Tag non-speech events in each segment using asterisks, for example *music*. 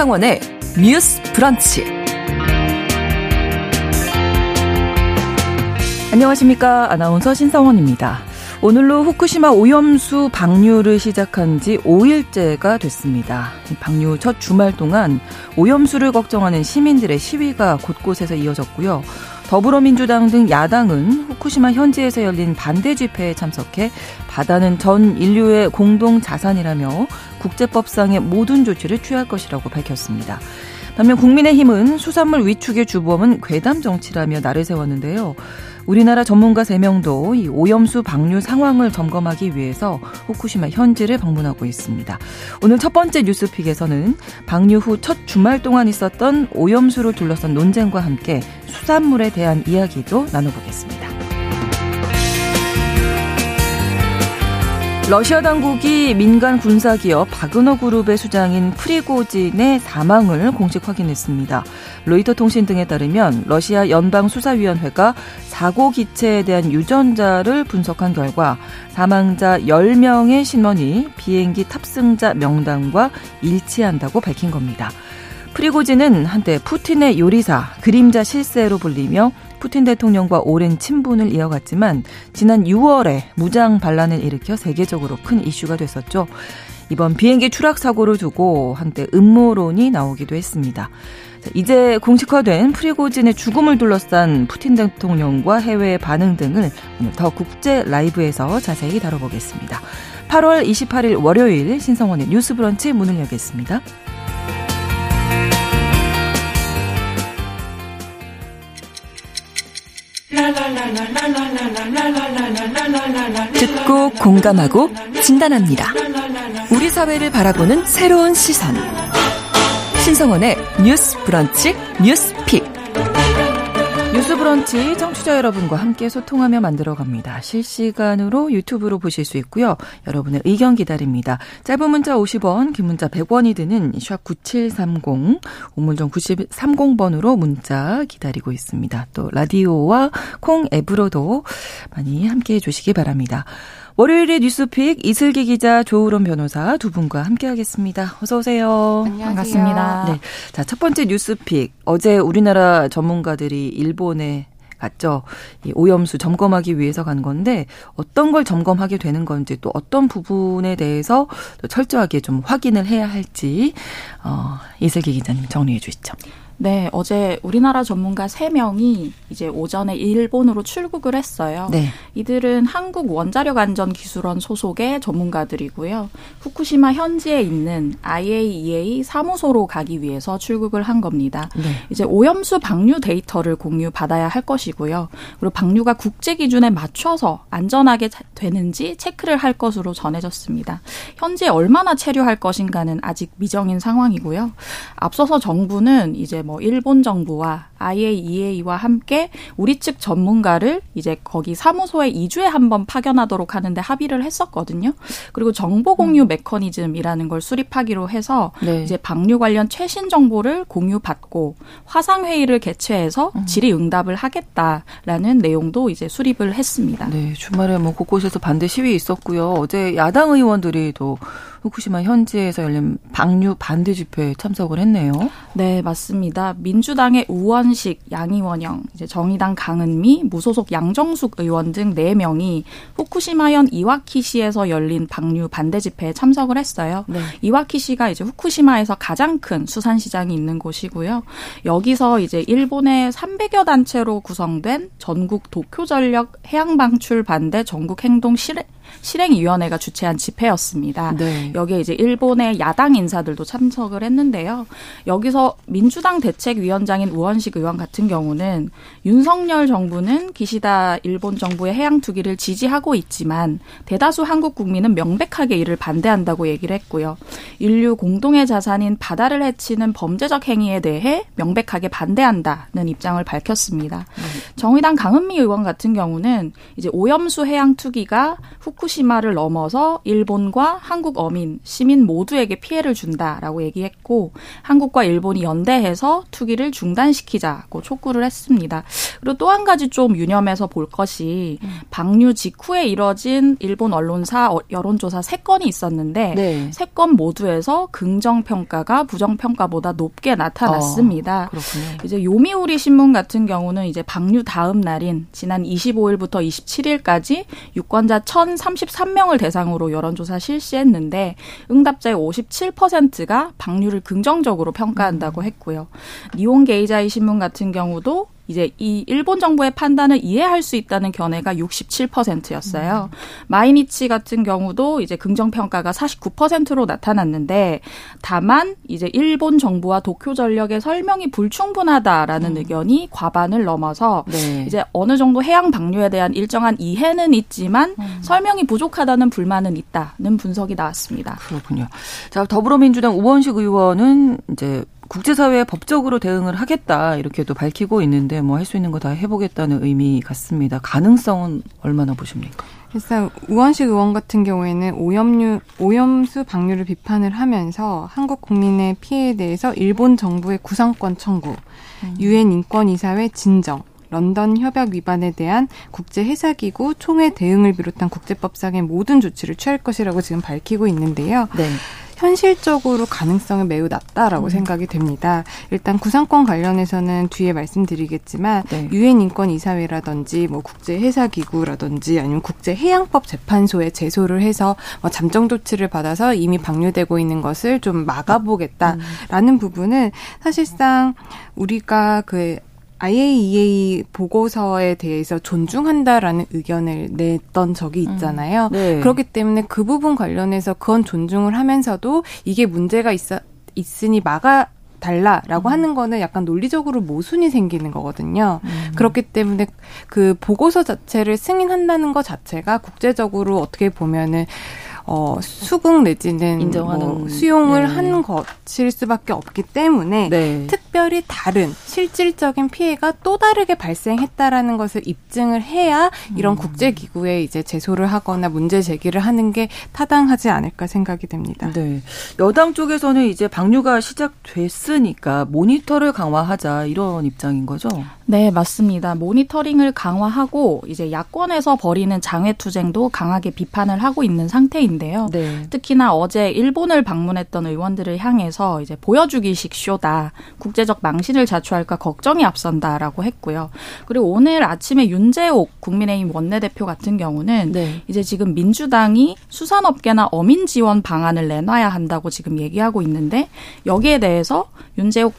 신성원의 뉴스 브런치. 안녕하십니까. 아나운서 신성원입니다. 오늘로 후쿠시마 오염수 방류를 시작한 지 5일째가 됐습니다. 방류 첫 주말 동안 오염수를 걱정하는 시민들의 시위가 곳곳에서 이어졌고요. 더불어민주당 등 야당은 후쿠시마 현지에서 열린 반대 집회에 참석해 바다는 전 인류의 공동 자산이라며 국제법상의 모든 조치를 취할 것이라고 밝혔습니다. 반면 국민의힘은 수산물 위축의 주범은 괴담 정치라며 나를 세웠는데요. 우리나라 전문가 3명도 이 오염수 방류 상황을 점검하기 위해서 후쿠시마 현지를 방문하고 있습니다. 오늘 첫 번째 뉴스픽에서는 방류 후 첫 주말 동안 있었던 오염수를 둘러싼 논쟁과 함께 수산물에 대한 이야기도 나눠보겠습니다. 러시아 당국이 민간 군사기업 바그너 그룹의 수장인 프리고진의 사망을 공식 확인했습니다. 로이터 통신 등에 따르면 러시아 연방 수사위원회가 사고 기체에 대한 유전자를 분석한 결과 사망자 10명의 신원이 비행기 탑승자 명단과 일치한다고 밝힌 겁니다. 프리고진은 한때 푸틴의 요리사, 그림자 실세로 불리며 푸틴 대통령과 오랜 친분을 이어갔지만 지난 6월에 무장 반란을 일으켜 세계적으로 큰 이슈가 됐었죠. 이번 비행기 추락 사고를 두고 한때 음모론이 나오기도 했습니다. 이제 공식화된 프리고진의 죽음을 둘러싼 푸틴 대통령과 해외의 반응 등을 오늘 더 국제 라이브에서 자세히 다뤄보겠습니다. 8월 28일 월요일 신성원의 뉴스 브런치 문을 열겠습니다. 듣고 공감하고 진단합니다. 우리 사회를 바라보는 새로운 시선. 신성원의 뉴스 브런치 뉴스 pick. 뉴스 브런치 청취자 여러분과 함께 소통하며 만들어 갑니다. 실시간으로 유튜브로 보실 수 있고요. 여러분의 의견 기다립니다. 짧은 문자 50원, 긴 문자 100원이 드는 샵 9730, 우물정 9030번으로 문자 기다리고 있습니다. 또 라디오와 콩 앱으로도 많이 함께 해 주시기 바랍니다. 월요일의 뉴스픽 이슬기 기자 조우론 변호사 두 분과 함께하겠습니다. 어서 오세요. 안녕하세요. 반갑습니다. 네, 자첫 번째 뉴스픽 어제 우리나라 전문가들이 일본에 갔죠. 이 오염수 점검하기 위해서 간 건데 어떤 걸 점검하게 되는 건지 또 어떤 부분에 대해서 철저하게 좀 확인을 해야 할지 어, 이슬기 기자님 정리해 주시죠. 네, 어제 우리나라 전문가 3명이 이제 오전에 일본으로 출국을 했어요. 네. 이들은 한국 원자력 안전 기술원 소속의 전문가들이고요. 후쿠시마 현지에 있는 IAEA 사무소로 가기 위해서 출국을 한 겁니다. 네. 이제 오염수 방류 데이터를 공유 받아야 할 것이고요. 그리고 방류가 국제 기준에 맞춰서 안전하게 되는지 체크를 할 것으로 전해졌습니다. 현재 얼마나 체류할 것인가는 아직 미정인 상황이고요. 앞서서 정부는 이제 뭐 일본 정부와 IAEA와 함께 우리 측 전문가를 이제 거기 사무소에 2주에 한 번 파견하도록 하는데 합의를 했었거든요. 그리고 정보 공유 음. 메커니즘이라는 걸 수립하기로 해서 네. 이제 방류 관련 최신 정보를 공유받고 화상 회의를 개최해서 음. 질의응답을 하겠다라는 내용도 이제 수립을 했습니다. 네, 주말에 뭐 곳곳에서 반대 시위 있었고요. 어제 야당 의원들이 또 후쿠시마 현지에서 열린 방류 반대 집회에 참석을 했네요. 네, 맞습니다. 민주당의 우원식, 양이원영, 이제 정의당 강은미, 무소속 양정숙 의원 등 4명이 후쿠시마현 이와키시에서 열린 방류 반대 집회에 참석을 했어요. 네. 이와키시가 이제 후쿠시마에서 가장 큰 수산시장이 있는 곳이고요. 여기서 이제 일본의 300여 단체로 구성된 전국 도쿄전력 해양방출 반대 전국 행동 실행 실행위원회가 주최한 집회였습니다. 네. 여기에 이제 일본의 야당 인사들도 참석을 했는데요. 여기서 민주당 대책위원장인 우원식 의원 같은 경우는 윤석열 정부는 기시다 일본 정부의 해양 투기를 지지하고 있지만 대다수 한국 국민은 명백하게 이를 반대한다고 얘기를 했고요. 인류 공동의 자산인 바다를 해치는 범죄적 행위에 대해 명백하게 반대한다는 입장을 밝혔습니다. 네. 정의당 강은미 의원 같은 경우는 이제 오염수 해양 투기가 후 후쿠시마를 넘어서 일본과 한국 어민, 시민 모두에게 피해를 준다라고 얘기했고 한국과 일본이 연대해서 투기를 중단시키자고 촉구를 했습니다. 그리고 또 한 가지 좀 유념해서 볼 것이 방류 직후에 이뤄진 일본 언론사 어, 여론조사 세 건이 있었는데 네. 세건 모두에서 긍정 평가가 부정 평가보다 높게 나타났습니다. 어, 이제 요미우리 신문 같은 경우는 이제 방류 다음 날인 지난 25일부터 27일까지 유권자 1,033명을 대상으로 여론조사 실시했는데 응답자의 57%가 방류를 긍정적으로 평가한다고 했고요. 니온 게이자이 신문 같은 경우도 이제 이 일본 정부의 판단을 이해할 수 있다는 견해가 67%였어요. 음. 마이니치 같은 경우도 이제 긍정 평가가 49%로 나타났는데 다만 이제 일본 정부와 도쿄 전력의 설명이 불충분하다라는 음. 의견이 과반을 넘어서 네. 이제 어느 정도 해양 방류에 대한 일정한 이해는 있지만 음. 설명이 부족하다는 불만은 있다는 분석이 나왔습니다. 그렇군요. 자, 더불어민주당 우원식 의원은 이제 국제사회에 법적으로 대응을 하겠다 이렇게도 밝히고 있는데 뭐 할 수 있는 거 다 해보겠다는 의미 같습니다. 가능성은 얼마나 보십니까? 일단 우원식 의원 같은 경우에는 오염류 오염수 방류를 비판을 하면서 한국 국민의 피해에 대해서 일본 정부의 구상권 청구, 음. 유엔 인권이사회 진정, 런던 협약 위반에 대한 국제 해사기구 총회 대응을 비롯한 국제법상의 모든 조치를 취할 것이라고 지금 밝히고 있는데요. 네. 현실적으로 가능성이 매우 낮다라고 음. 생각이 됩니다. 일단 구상권 관련해서는 뒤에 말씀드리겠지만 네. 유엔 네. 인권 이사회라든지 뭐 국제 해사 기구라든지 아니면 국제 해양법 재판소에 제소를 해서 뭐 잠정 조치를 받아서 이미 방류되고 있는 것을 좀 막아보겠다라는 음. 부분은 사실상 우리가 그 IAEA 보고서에 대해서 존중한다라는 의견을 냈던 적이 음. 있잖아요. 음. 네. 그렇기 때문에 그 부분 관련해서 그건 존중을 하면서도 이게 문제가 있어, 있으니 막아 달라라고 음. 하는 거는 약간 논리적으로 모순이 생기는 거거든요. 음. 그렇기 때문에 그 보고서 자체를 승인한다는 것 자체가 국제적으로 어떻게 보면은 어, 수긍 내지는 인정하는 뭐 수용을 네. 하는 것일 수밖에 없기 때문에 네. 특별히 다른 실질적인 피해가 또 다르게 발생했다라는 것을 입증을 해야 이런 음. 국제 기구에 이제 제소를 하거나 문제 제기를 하는 게 타당하지 않을까 생각이 됩니다. 네. 여당 쪽에서는 이제 방류가 시작됐으니까 모니터를 강화하자 이런 입장인 거죠? 네, 맞습니다. 모니터링을 강화하고 이제 야권에서 벌이는 장외 투쟁도 강하게 비판을 하고 있는 상태인데 요. 네. 특히나 어제 일본을 방문했던 의원들을 향해서 이제 보여주기식 쇼다. 국제적 망신을 자초할까 걱정이 앞선다라고 했고요. 그리고 오늘 아침에 윤재옥 국민의힘 원내대표 같은 경우는 네. 이제 지금 민주당이 수산업계나 어민 지원 방안을 내놔야 한다고 지금 얘기하고 있는데 여기에 대해서 윤재옥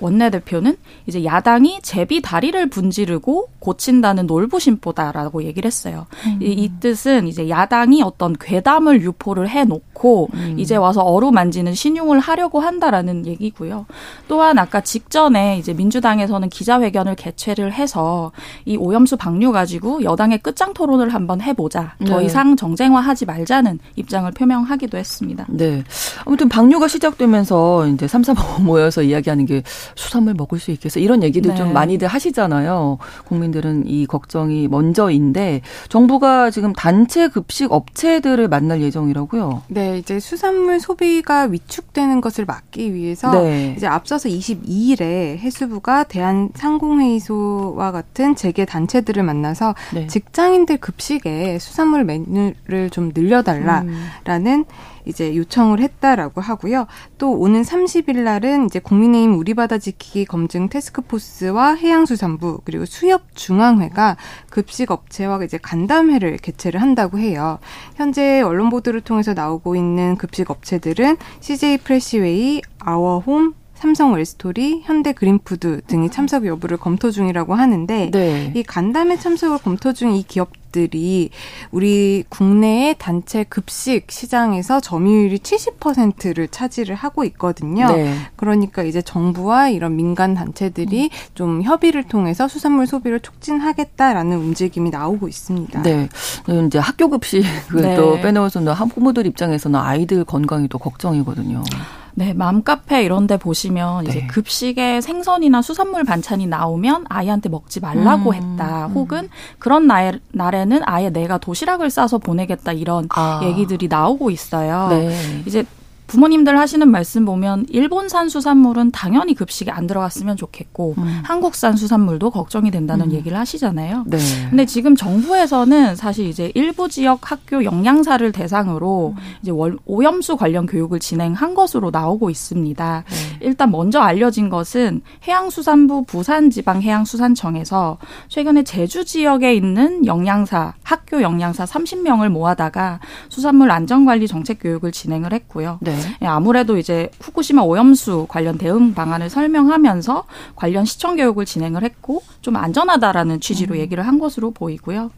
원내대표는 이제 야당이 제비 다리를 분지르고 고친다는 놀부심보다라고 얘기를 했어요. 음. 이, 이, 뜻은 이제 야당이 어떤 괴담을 유포를 해놓고 음. 이제 와서 어루만지는 신용을 하려고 한다라는 얘기고요. 또한 아까 직전에 이제 민주당에서는 기자회견을 개최를 해서 이 오염수 방류 가지고 여당의 끝장 토론을 한번 해보자. 더 네. 이상 정쟁화하지 말자는 입장을 표명하기도 했습니다. 네. 아무튼 방류가 시작되면서 이제 삼삼오오 모여서 이야기하는 게 수산물 먹을 수 있겠어 이런 얘기들 네. 좀 많이들 하시잖아요. 국민들은 이 걱정이 먼저인데 정부가 지금 단체 급식 업체들을 만날 예정이라고요. 네, 이제 수산물 소비가 위축되는 것을 막기 위해서 네. 이제 앞서서 22일에 해수부가 대한상공회의소와 같은 재계 단체들을 만나서 네. 직장인들 급식에 수산물 메뉴를 좀 늘려달라라는 음. 이제 요청을 했다라고 하고요. 또 오는 30일 날은 이제 국민의힘 우리 바다 지키기 검증 테스크포스와 해양수산부 그리고 수협중앙회가 급식 업체와 이제 간담회를 개최를 한다고 해요. 현재 언론 보도를 통해서 나오고 있는 급식 업체들은 CJ 프레시웨이, 아워홈, 삼성 웰스토리, 현대 그린푸드 등이 참석 여부를 검토 중이라고 하는데 네. 이 간담회 참석을 검토 중인 이 기업들이 우리 국내의 단체 급식 시장에서 점유율이 70%를 차지를 하고 있거든요. 네. 그러니까 이제 정부와 이런 민간 단체들이 음. 좀 협의를 통해서 수산물 소비를 촉진하겠다라는 움직임이 나오고 있습니다. 네. 이제 학교 급식을 네. 또 빼놓을 수 없는 학부모들 입장에서는 아이들 건강이 또 걱정이거든요. 네, 맘카페 이런 데 보시면 네. 이제 급식에 생선이나 수산물 반찬이 나오면 아이한테 먹지 말라고 음, 했다. 음. 혹은 그런 날, 날에는 아예 내가 도시락을 싸서 보내겠다 이런 아. 얘기들이 나오고 있어요. 네. 이제 부모님들 하시는 말씀 보면 일본산 수산물은 당연히 급식에 안 들어갔으면 좋겠고 음. 한국산 수산물도 걱정이 된다는 음. 얘기를 하시잖아요. 네. 근데 지금 정부에서는 사실 이제 일부 지역 학교 영양사를 대상으로 음. 이제 월, 오염수 관련 교육을 진행한 것으로 나오고 있습니다. 네. 일단 먼저 알려진 것은 해양수산부 부산지방해양수산청에서 최근에 제주 지역에 있는 영양사 학교 영양사 30명을 모아다가 수산물 안전관리 정책 교육을 진행을 했고요. 네. 예, 아무래도 이제 후쿠시마 오염수 관련 대응 방안을 설명하면서 관련 시청 교육을 진행을 했고 좀 안전하다라는 취지로 음. 얘기를 한 것으로 보이고요.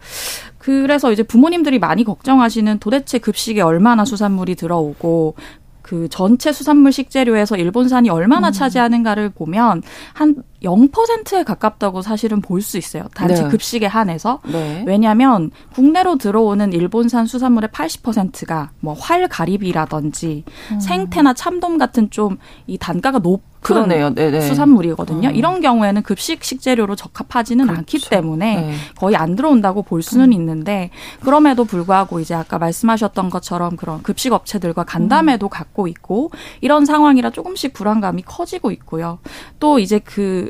그래서 이제 부모님들이 많이 걱정하시는 도대체 급식에 얼마나 수산물이 들어오고 그 전체 수산물 식재료에서 일본산이 얼마나 음. 차지하는가를 보면 한 0%에 가깝다고 사실은 볼 수 있어요. 단지 네. 급식에 한해서. 네. 왜냐하면 국내로 들어오는 일본산 수산물의 80%가 뭐 활가리비라든지 음. 생태나 참돔 같은 좀 이 단가가 높 그러네요. 네네. 수산물이거든요. 음. 이런 경우에는 급식 식재료로 적합하지는 그렇죠. 않기 때문에 네. 거의 안 들어온다고 볼 수는 음. 있는데 그럼에도 불구하고 이제 아까 말씀하셨던 것처럼 그런 급식 업체들과 간담회도 음. 갖고 있고 이런 상황이라 조금씩 불안감이 커지고 있고요. 또 이제 그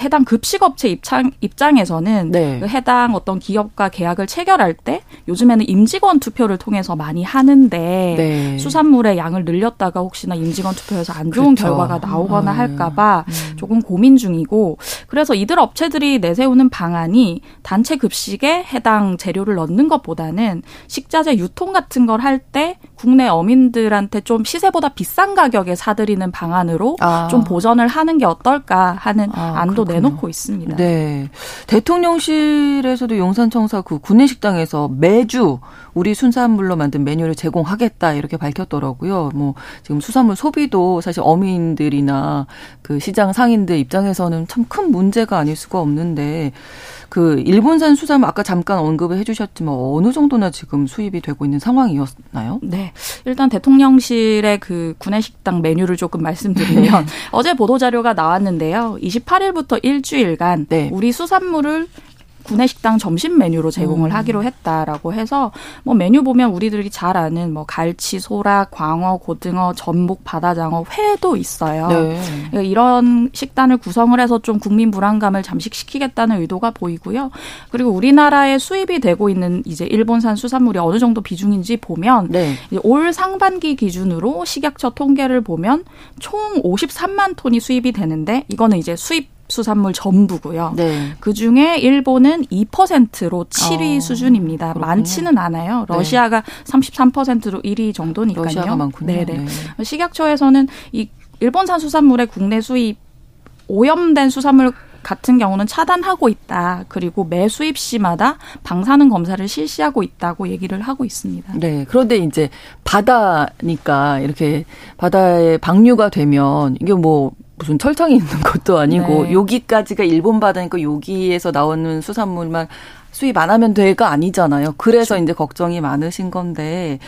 해당 급식업체 입장 입장에서는 네. 그 해당 어떤 기업과 계약을 체결할 때 요즘에는 임직원 투표를 통해서 많이 하는데 네. 수산물의 양을 늘렸다가 혹시나 임직원 투표에서 안 좋은 그렇죠. 결과가 나오거나 음. 할까봐 음. 조금 고민 중이고 그래서 이들 업체들이 내세우는 방안이 단체 급식에 해당 재료를 넣는 것보다는 식자재 유통 같은 걸 할 때 국내 어민들한테 좀 시세보다 비싼 가격에 사들이는 방안으로 아. 좀 보전을 하는 게 어떨까 하는 아, 안도. 내놓고 있습니다. 네. 대통령실에서도 용산청사 그 구내식당에서 매주 우리 순산물로 만든 메뉴를 제공하겠다 이렇게 밝혔더라고요. 뭐 지금 수산물 소비도 사실 어민들이나 그 시장 상인들 입장에서는 참 큰 문제가 아닐 수가 없는데 그 일본산 수산물 아까 잠깐 언급을 해주셨지만 어느 정도나 지금 수입이 되고 있는 상황이었나요? 네, 일단 대통령실의 그 구내식당 메뉴를 조금 말씀드리면 *laughs* 네. 어제 보도 자료가 나왔는데요. 28일부터 일주일간 네. 우리 수산물을 구내식당 점심 메뉴로 제공을 음. 하기로 했다라고 해서 뭐 메뉴 보면 우리들이 잘 아는 뭐 갈치, 소라, 광어, 고등어, 전복, 바다장어, 회도 있어요. 네. 그러니까 이런 식단을 구성을 해서 좀 국민 불안감을 잠식시키겠다는 의도가 보이고요. 그리고 우리나라에 수입이 되고 있는 이제 일본산 수산물이 어느 정도 비중인지 보면 네. 올 상반기 기준으로 식약처 통계를 보면 총 53만 톤이 수입이 되는데 이거는 이제 수입 수산물 전부고요. 네. 그 중에 일본은 2%로 7위 어, 수준입니다. 그렇군요. 많지는 않아요. 네. 러시아가 네. 33%로 1위 정도니까요. 러시아가 많군요. 네네. 네. 식약처에서는 이 일본산 수산물의 국내 수입 오염된 수산물 같은 경우는 차단하고 있다. 그리고 매 수입 시마다 방사능 검사를 실시하고 있다고 얘기를 하고 있습니다. 네. 그런데 이제 바다니까 이렇게 바다에 방류가 되면 이게 뭐 무슨 철창이 있는 것도 아니고 네. 여기까지가 일본 바다니까 여기에서 나오는 수산물만 수입 안 하면 돼가 아니잖아요. 그래서 그렇죠. 이제 걱정이 많으신 건데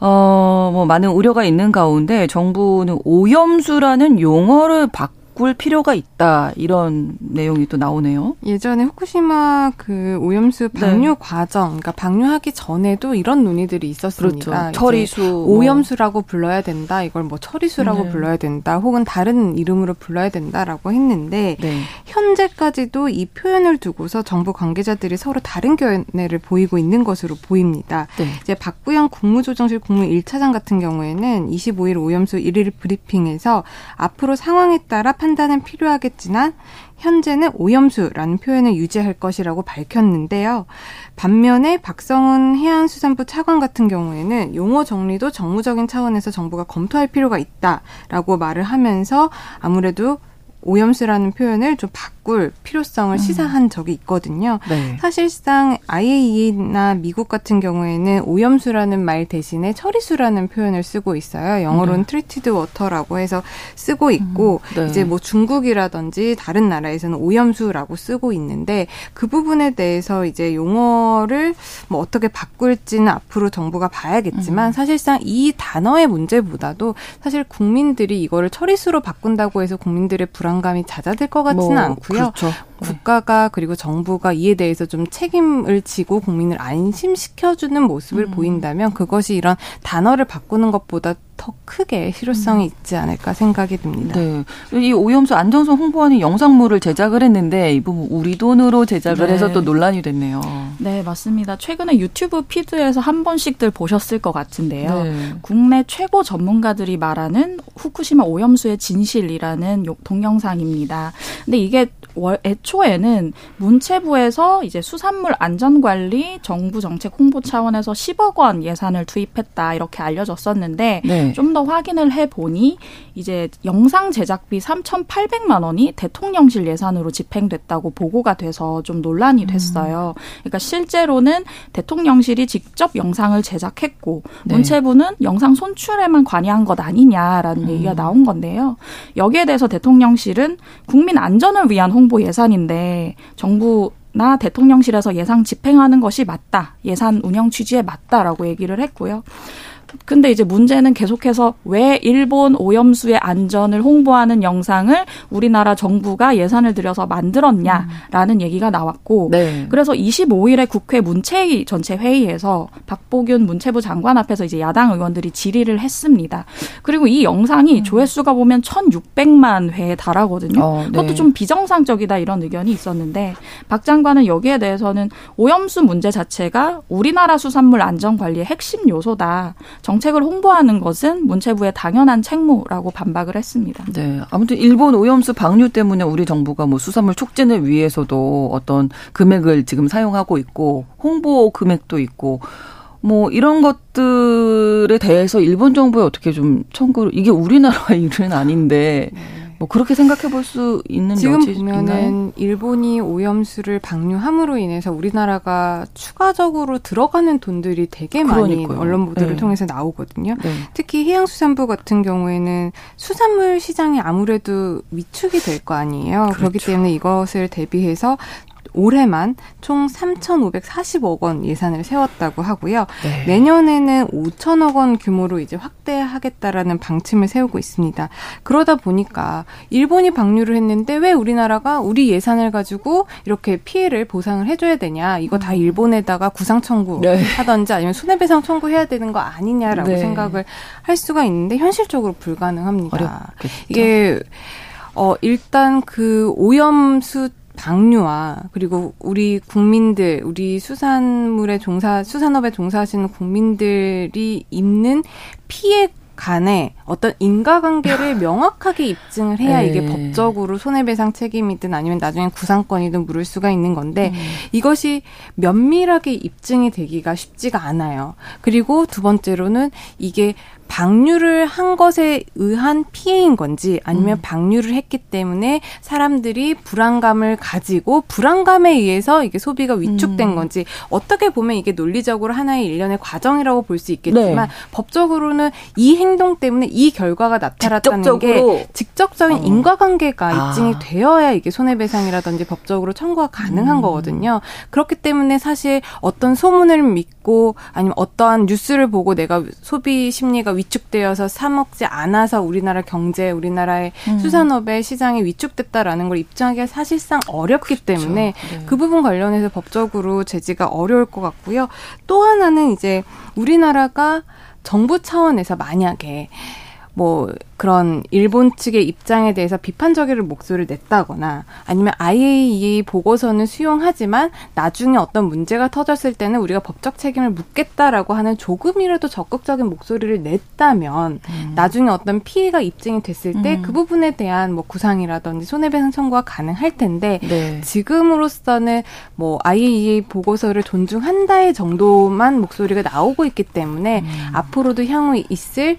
어, 뭐 많은 우려가 있는 가운데 정부는 오염수라는 용어를 바꿔 바꿀 필요가 있다 이런 내용이 또 나오네요. 예전에 후쿠시마 그 오염수 네. 방류 네. 과정, 그러니까 방류하기 전에도 이런 논의들이 있었습니다. 그렇죠. 처리수 뭐. 오염수라고 불러야 된다. 이걸 뭐 처리수라고 네. 불러야 된다. 혹은 다른 이름으로 불러야 된다라고 했는데 네. 현재까지도 이 표현을 두고서 정부 관계자들이 서로 다른 견해를 보이고 있는 것으로 보입니다. 네. 이제 박구영 국무조정실 국무 1차장 같은 경우에는 25일 오염수 1일 브리핑에서 앞으로 상황에 따라 판단은 필요하겠지만 현재는 오염수라는 표현을 유지할 것이라고 밝혔는데요. 반면에 박성훈 해양수산부 차관 같은 경우에는 용어 정리도 정무적인 차원에서 정부가 검토할 필요가 있다라고 말을 하면서 아무래도 오염수라는 표현을 좀 바꿀 필요성을 음. 시사한 적이 있거든요. 네. 사실상 IAEA나 미국 같은 경우에는 오염수라는 말 대신에 처리수라는 표현을 쓰고 있어요. 영어로는 네. treated water라고 해서 쓰고 있고 음. 네. 이제 뭐 중국이라든지 다른 나라에서는 오염수라고 쓰고 있는데 그 부분에 대해서 이제 용어를 뭐 어떻게 바꿀지는 앞으로 정부가 봐야겠지만 음. 사실상 이 단어의 문제보다도 사실 국민들이 이거를 처리수로 바꾼다고 해서 국민들의 불안 감이 잦아들 것 같지는 뭐, 않고요. 그렇죠. 국가가 그리고 정부가 이에 대해서 좀 책임을 지고 국민을 안심시켜주는 모습을 음. 보인다면 그것이 이런 단어를 바꾸는 것보다 더 크게 실효성이 음. 있지 않을까 생각이 듭니다. 네. 이 오염수 안전성 홍보하는 영상물을 제작을 했는데 이 부분 우리 돈으로 제작을 네. 해서 또 논란이 됐네요. 네, 맞습니다. 최근에 유튜브 피드에서 한 번씩들 보셨을 것 같은데요. 네. 국내 최고 전문가들이 말하는 후쿠시마 오염수의 진실이라는 동영상입니다. 근데 이게 애초 에는 문체부에서 이제 수산물 안전관리 정부 정책 홍보 차원에서 10억 원 예산을 투입했다 이렇게 알려졌었는데 네. 좀더 확인을 해 보니 이제 영상 제작비 3,800만 원이 대통령실 예산으로 집행됐다고 보고가 돼서 좀 논란이 됐어요. 그러니까 실제로는 대통령실이 직접 영상을 제작했고 네. 문체부는 영상 손출에만 관여한 것 아니냐라는 음. 얘기가 나온 건데요. 여기에 대해서 대통령실은 국민 안전을 위한 홍보 예산인 데 정부 나 대통령실에서 예상 집행하는 것이 맞다. 예산 운영 취지에 맞다라고 얘기를 했고요. 근데 이제 문제는 계속해서 왜 일본 오염수의 안전을 홍보하는 영상을 우리나라 정부가 예산을 들여서 만들었냐라는 음. 얘기가 나왔고 네. 그래서 25일에 국회 문체위 전체 회의에서 박보균 문체부 장관 앞에서 이제 야당 의원들이 질의를 했습니다. 그리고 이 영상이 음. 조회수가 보면 1,600만 회에 달하거든요. 어, 네. 그것도 좀 비정상적이다 이런 의견이 있었는데 박 장관은 여기에 대해서는 오염수 문제 자체가 우리나라 수산물 안전 관리의 핵심 요소다. 정책을 홍보하는 것은 문체부의 당연한 책무라고 반박을 했습니다. 네. 아무튼 일본 오염수 방류 때문에 우리 정부가 뭐 수산물 촉진을 위해서도 어떤 금액을 지금 사용하고 있고 홍보 금액도 있고 뭐 이런 것들에 대해서 일본 정부에 어떻게 좀 청구를 이게 우리나라 일은 아닌데 네. 뭐 그렇게 생각해 볼 수 있는 지금 보면은 있나요? 일본이 오염수를 방류함으로 인해서 우리나라가 추가적으로 들어가는 돈들이 되게 많이 그러니까요. 언론 보도를 네. 통해서 나오거든요. 네. 특히 해양수산부 같은 경우에는 수산물 시장이 아무래도 위축이 될 거 아니에요. 그렇죠. 그렇기 때문에 이것을 대비해서 올해만 총 3,540억 원 예산을 세웠다고 하고요. 네. 내년에는 5천억 원 규모로 이제 확대하겠다라는 방침을 세우고 있습니다. 그러다 보니까 일본이 방류를 했는데 왜 우리나라가 우리 예산을 가지고 이렇게 피해를 보상을 해줘야 되냐? 이거 다 음. 일본에다가 구상 청구 네. 하던지 아니면 손해배상 청구해야 되는 거 아니냐라고 네. 생각을 할 수가 있는데 현실적으로 불가능합니다. 어렵겠죠. 이게 어 일단 그 오염수 방류와 그리고 우리 국민들, 우리 수산물에 종사, 수산업에 종사하시는 국민들이 입는 피해 간에 어떤 인과관계를 *laughs* 명확하게 입증을 해야 네. 이게 법적으로 손해배상 책임이든 아니면 나중에 구상권이든 물을 수가 있는 건데 음. 이것이 면밀하게 입증이 되기가 쉽지가 않아요. 그리고 두 번째로는 이게 방류를 한 것에 의한 피해인 건지 아니면 음. 방류를 했기 때문에 사람들이 불안감을 가지고 불안감에 의해서 이게 소비가 위축된 음. 건지 어떻게 보면 이게 논리적으로 하나의 일련의 과정이라고 볼 수 있겠지만 네. 법적으로는 이 행동 때문에 이 결과가 나타났다는 직접적으로. 게 직접적인 어. 인과관계가 아. 입증이 되어야 이게 손해배상이라든지 법적으로 청구가 가능한 음. 거거든요. 그렇기 때문에 사실 어떤 소문을 믿고 아니면 어떠한 뉴스를 보고 내가 소비 심리가 위축되어서 사 먹지 않아서 우리나라 경제, 우리나라의 음. 수산업의 시장이 위축됐다라는 걸 입증하기가 사실상 어렵기 그렇죠. 때문에 네. 그 부분 관련해서 법적으로 제지가 어려울 것 같고요. 또 하나는 이제 우리나라가 정부 차원에서 만약에 뭐 그런 일본 측의 입장에 대해서 비판적인 목소리를 냈다거나 아니면 IAEA 보고서는 수용하지만 나중에 어떤 문제가 터졌을 때는 우리가 법적 책임을 묻겠다라고 하는 조금이라도 적극적인 목소리를 냈다면 음. 나중에 어떤 피해가 입증이 됐을 때그 음. 부분에 대한 뭐 구상이라든지 손해배상 청구가 가능할 텐데 네. 지금으로서는 뭐 IAEA 보고서를 존중한다의 정도만 목소리가 나오고 있기 때문에 음. 앞으로도 향후 있을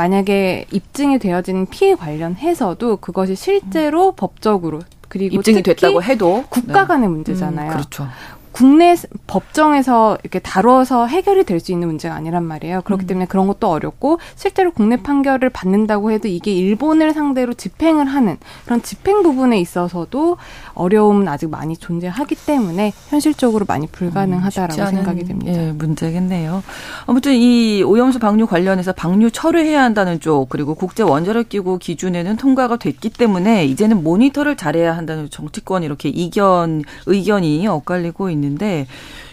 만약에 입증이 되어지는 피해 관련해서도 그것이 실제로 음. 법적으로 그리고 입증이 됐다고 해도 국가 간의 네. 문제잖아요. 음, 그렇죠. 국내 법정에서 이렇게 다뤄서 해결이 될 수 있는 문제가 아니란 말이에요. 그렇기 음. 때문에 그런 것도 어렵고 실제로 국내 판결을 받는다고 해도 이게 일본을 상대로 집행을 하는 그런 집행 부분에 있어서도 어려움은 아직 많이 존재하기 때문에 현실적으로 많이 불가능하다라고 음, 생각이 됩니다. 예, 문제겠네요. 아무튼 이 오염수 방류 관련해서 방류 철회해야 한다는 쪽 그리고 국제 원자력 기구 기준에는 통과가 됐기 때문에 이제는 모니터를 잘해야 한다는 정치권 이렇게 이견 의견이 엇갈리고 있는. 있는데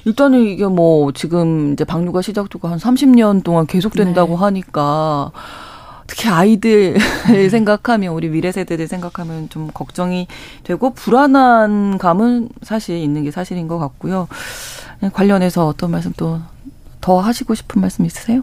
일단은 이게 뭐 지금 이제 방류가 시작되고 한 30년 동안 계속된다고 네. 하니까 특히 아이들 을 *laughs* 생각하면 우리 미래 세대들 생각하면 좀 걱정이 되고 불안한 감은 사실 있는 게 사실인 것 같고요. 관련해서 어떤 말씀 또 더 하시고 싶은 말씀 있으세요?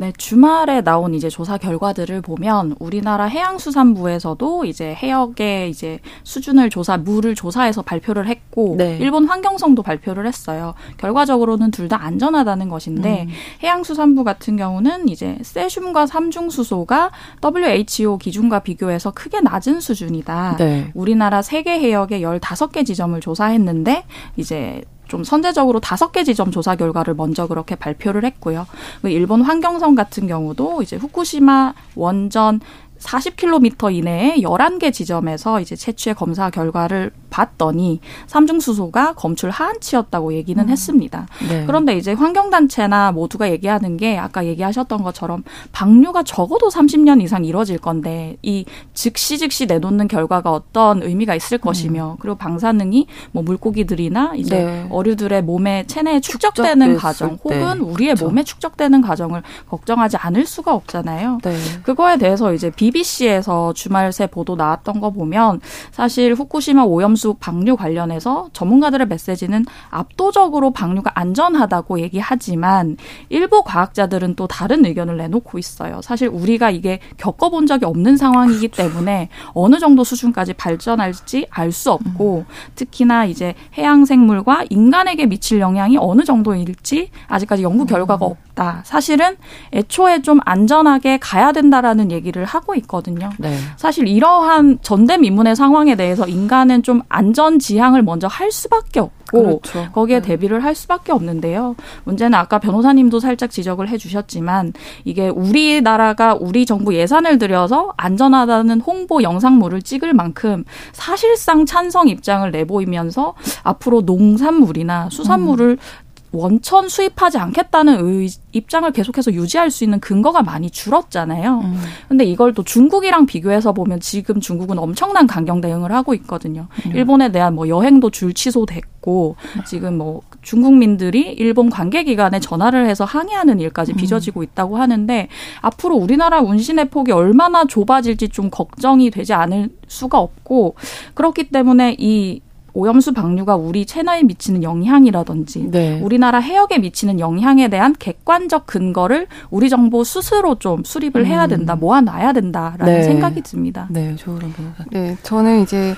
네, 주말에 나온 이제 조사 결과들을 보면 우리나라 해양수산부에서도 이제 해역의 이제 수준을 조사, 물을 조사해서 발표를 했고 네. 일본 환경성도 발표를 했어요. 결과적으로는 둘 다 안전하다는 것인데 음. 해양수산부 같은 경우는 이제 세슘과 삼중수소가 WHO 기준과 비교해서 크게 낮은 수준이다. 네. 우리나라 세계 해역의 열다섯 개 지점을 조사했는데 이제 좀 선제적으로 다섯 개 지점 조사 결과를 먼저 그렇게 발표를 했고요. 그 일본 환경성 같은 경우도 이제 후쿠시마 원전 40km 이내에 11개 지점에서 이제 채취의 검사 결과를 봤더니 삼중수소가 검출 하한치였다고 얘기는 음. 했습니다. 네. 그런데 이제 환경단체나 모두가 얘기하는 게 아까 얘기하셨던 것처럼 방류가 적어도 30년 이상 이뤄질 건데 이 즉시 즉시 내놓는 결과가 어떤 의미가 있을 음. 것이며 그리고 방사능이 뭐 물고기들이나 이제 네. 어류들의 몸에 체내에 축적되는 과정 혹은 우리의 그렇죠. 몸에 축적되는 과정을 걱정하지 않을 수가 없잖아요. 네. 그거에 대해서 이제 BBC에서 주말 새 보도 나왔던 거 보면 사실 후쿠시마 오염 오염수 방류 관련해서 전문가들의 메시지는 압도적으로 방류가 안전하다고 얘기하지만 일부 과학자들은 또 다른 의견을 내놓고 있어요. 사실 우리가 이게 겪어본 적이 없는 상황이기. 때문에 어느 정도 수준까지 발전할지 알 수 없고 음. 특히나 이제 해양 생물과 인간에게 미칠 영향이 어느 정도일지 아직까지 연구 결과가 음. 없다. 사실은 애초에 좀 안전하게 가야 된다라는 얘기를 하고 있거든요. 네. 사실 이러한 전대미문의 상황에 대해서 인간은 좀 안전 지향을 먼저 할 수밖에 없고 그렇죠. 거기에 네. 대비를 할 수밖에 없는데요. 문제는 아까 변호사님도 살짝 지적을 해주셨지만 이게 우리나라가 우리 정부 예산을 들여서 안전하다는 홍보 영상물을 찍을 만큼 사실상 찬성 입장을 내보이면서 앞으로 농산물이나 수산물을 음. 원천 수입하지 않겠다는 의, 입장을 계속해서 유지할 수 있는 근거가 많이 줄었잖아요. 음. 근데 이걸 또 중국이랑 비교해서 보면 지금 중국은 엄청난 강경 대응을 하고 있거든요. 음. 일본에 대한 뭐 여행도 줄 취소됐고 지금 뭐 중국민들이 일본 관계기관에 전화를 해서 항의하는 일까지 음. 빚어지고 있다고 하는데 앞으로 우리나라 운신의 폭이 얼마나 좁아질지 좀 걱정이 되지 않을 수가 없고 그렇기 때문에 이 오염수 방류가 우리 채널에 미치는 영향이라든지 네. 우리나라 해역에 미치는 영향에 대한 객관적 근거를 우리 정부 스스로 좀 수립을 해야 음. 된다, 모아놔야 된다라는 네. 생각이 듭니다. 네, 변호사. 네, 저는 이제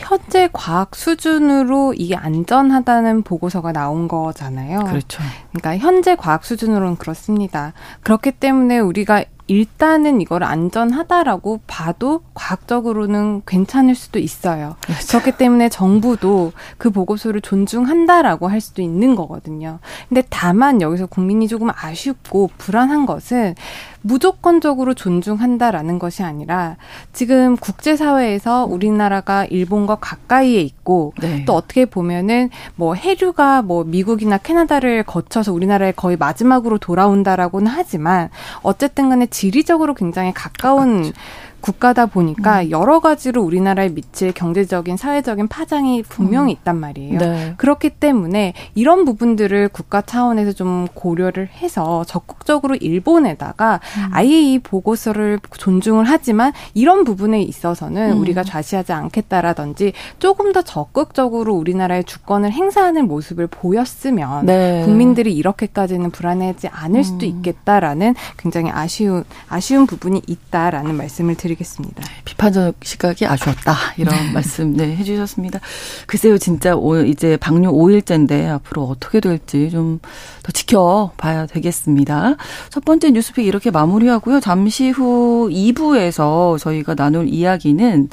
현재 과학 수준으로 이게 안전하다는 보고서가 나온 거잖아요. 그렇죠. 그러니까 현재 과학 수준으로는 그렇습니다. 그렇기 때문에 우리가 일단은 이걸 안전하다라고 봐도 과학적으로는 괜찮을 수도 있어요. 그렇죠. 그렇기 때문에 정부도 그 보고서를 존중한다라고 할 수도 있는 거거든요. 근데 다만 여기서 국민이 조금 아쉽고 불안한 것은 무조건적으로 존중한다라는 것이 아니라 지금 국제사회에서 우리나라가 일본과 가까이에 있고 네. 또 어떻게 보면은 뭐 해류가 뭐 미국이나 캐나다를 거쳐서 우리나라에 거의 마지막으로 돌아온다라고는 하지만 어쨌든 간에 지리적으로 굉장히 가까운 가깝죠. 국가다 보니까 음. 여러 가지로 우리나라에 미칠 경제적인 사회적인 파장이 분명히 음. 있단 말이에요. 네. 그렇기 때문에 이런 부분들을 국가 차원에서 좀 고려를 해서 적극적으로 일본에다가 음. 아예 이 보고서를 존중을 하지만 이런 부분에 있어서는 음. 우리가 좌시하지 않겠다라든지 조금 더 적극적으로 우리나라의 주권을 행사하는 모습을 보였으면 네. 국민들이 이렇게까지는 불안해하지 않을 수도 음. 있겠다라는 굉장히 아쉬운 아쉬운 부분이 있다라는 말씀을 드립니다. 드리겠습니다. 네, 비판적 시각이 아쉬웠다. 이런 말씀 네, 해주셨습니다. 글쎄요, 진짜 오늘 이제 방류 5일째인데 앞으로 어떻게 될지 좀 더 지켜봐야 되겠습니다. 첫 번째 뉴스픽 이렇게 마무리하고요. 잠시 후 2부에서 저희가 나눌 이야기는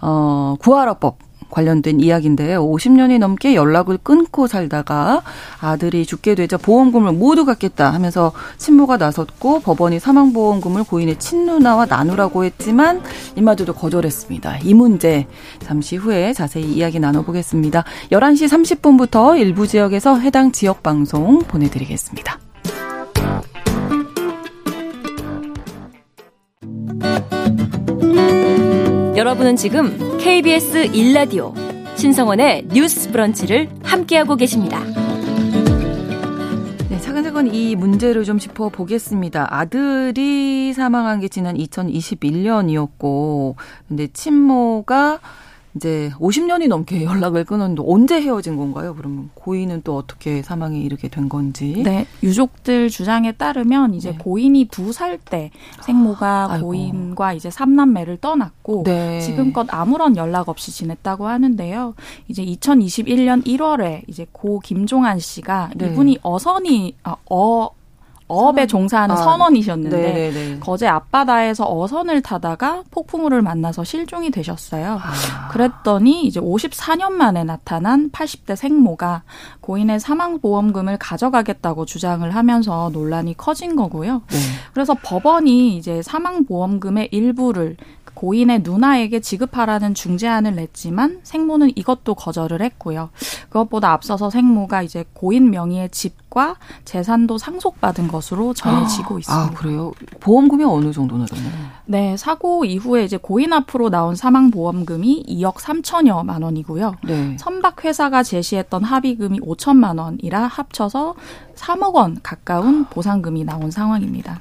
어, 구하라법 관련된 이야기인데요. 50년이 넘게 연락을 끊고 살다가 아들이 죽게 되자 보험금을 모두 갚겠다 하면서 친모가 나섰고 법원이 사망보험금을 고인의 친누나와 나누라고 했지만 이마저도 거절했습니다. 이 문제 잠시 후에 자세히 이야기 나눠보겠습니다. 11시 30분부터 일부 지역에서 해당 지역 방송 보내드리겠습니다. 여러분은 지금 KBS 1라디오 신성원의 뉴스 브런치를 함께하고 계십니다. 네, 차근차근 이 문제를 좀 짚어보겠습니다. 아들이 사망한 게 지난 2021년이었고, 근데 친모가 이제 50년이 넘게 *laughs* 연락을 끊었는데 언제 헤어진 건가요? 그러면 고인은 또 어떻게 사망에 이르게 된 건지? 네, 유족들 주장에 따르면 이제 네. 고인이 두 살 때 생모가 아, 고인과 이제 삼남매를 떠났고 네. 지금껏 아무런 연락 없이 지냈다고 하는데요. 이제 2021년 1월에 이제 고 김종한 씨가 네. 이분이 어선이 아, 어 어업에 종사하는 아, 선원이셨는데 네네네. 거제 앞바다에서 어선을 타다가 폭풍우를 만나서 실종이 되셨어요. 아. 그랬더니 이제 54년 만에 나타난 80대 생모가 고인의 사망보험금을 가져가겠다고 주장을 하면서 논란이 커진 거고요. 네. 그래서 법원이 이제 사망보험금의 일부를 고인의 누나에게 지급하라는 중재안을 냈지만 생모는 이것도 거절을 했고요. 그것보다 앞서서 생모가 이제 고인 명의의 집과 재산도 상속받은 것으로 전해지고 아, 있습니다. 아, 그래요? 보험금이 어느 정도 나나요? 네, 사고 이후에 이제 고인 앞으로 나온 사망 보험금이 2억 3천여만 원이고요. 네. 선박 회사가 제시했던 합의금이 5천만 원이라 합쳐서 3억 원 가까운 보상금이 나온 상황입니다.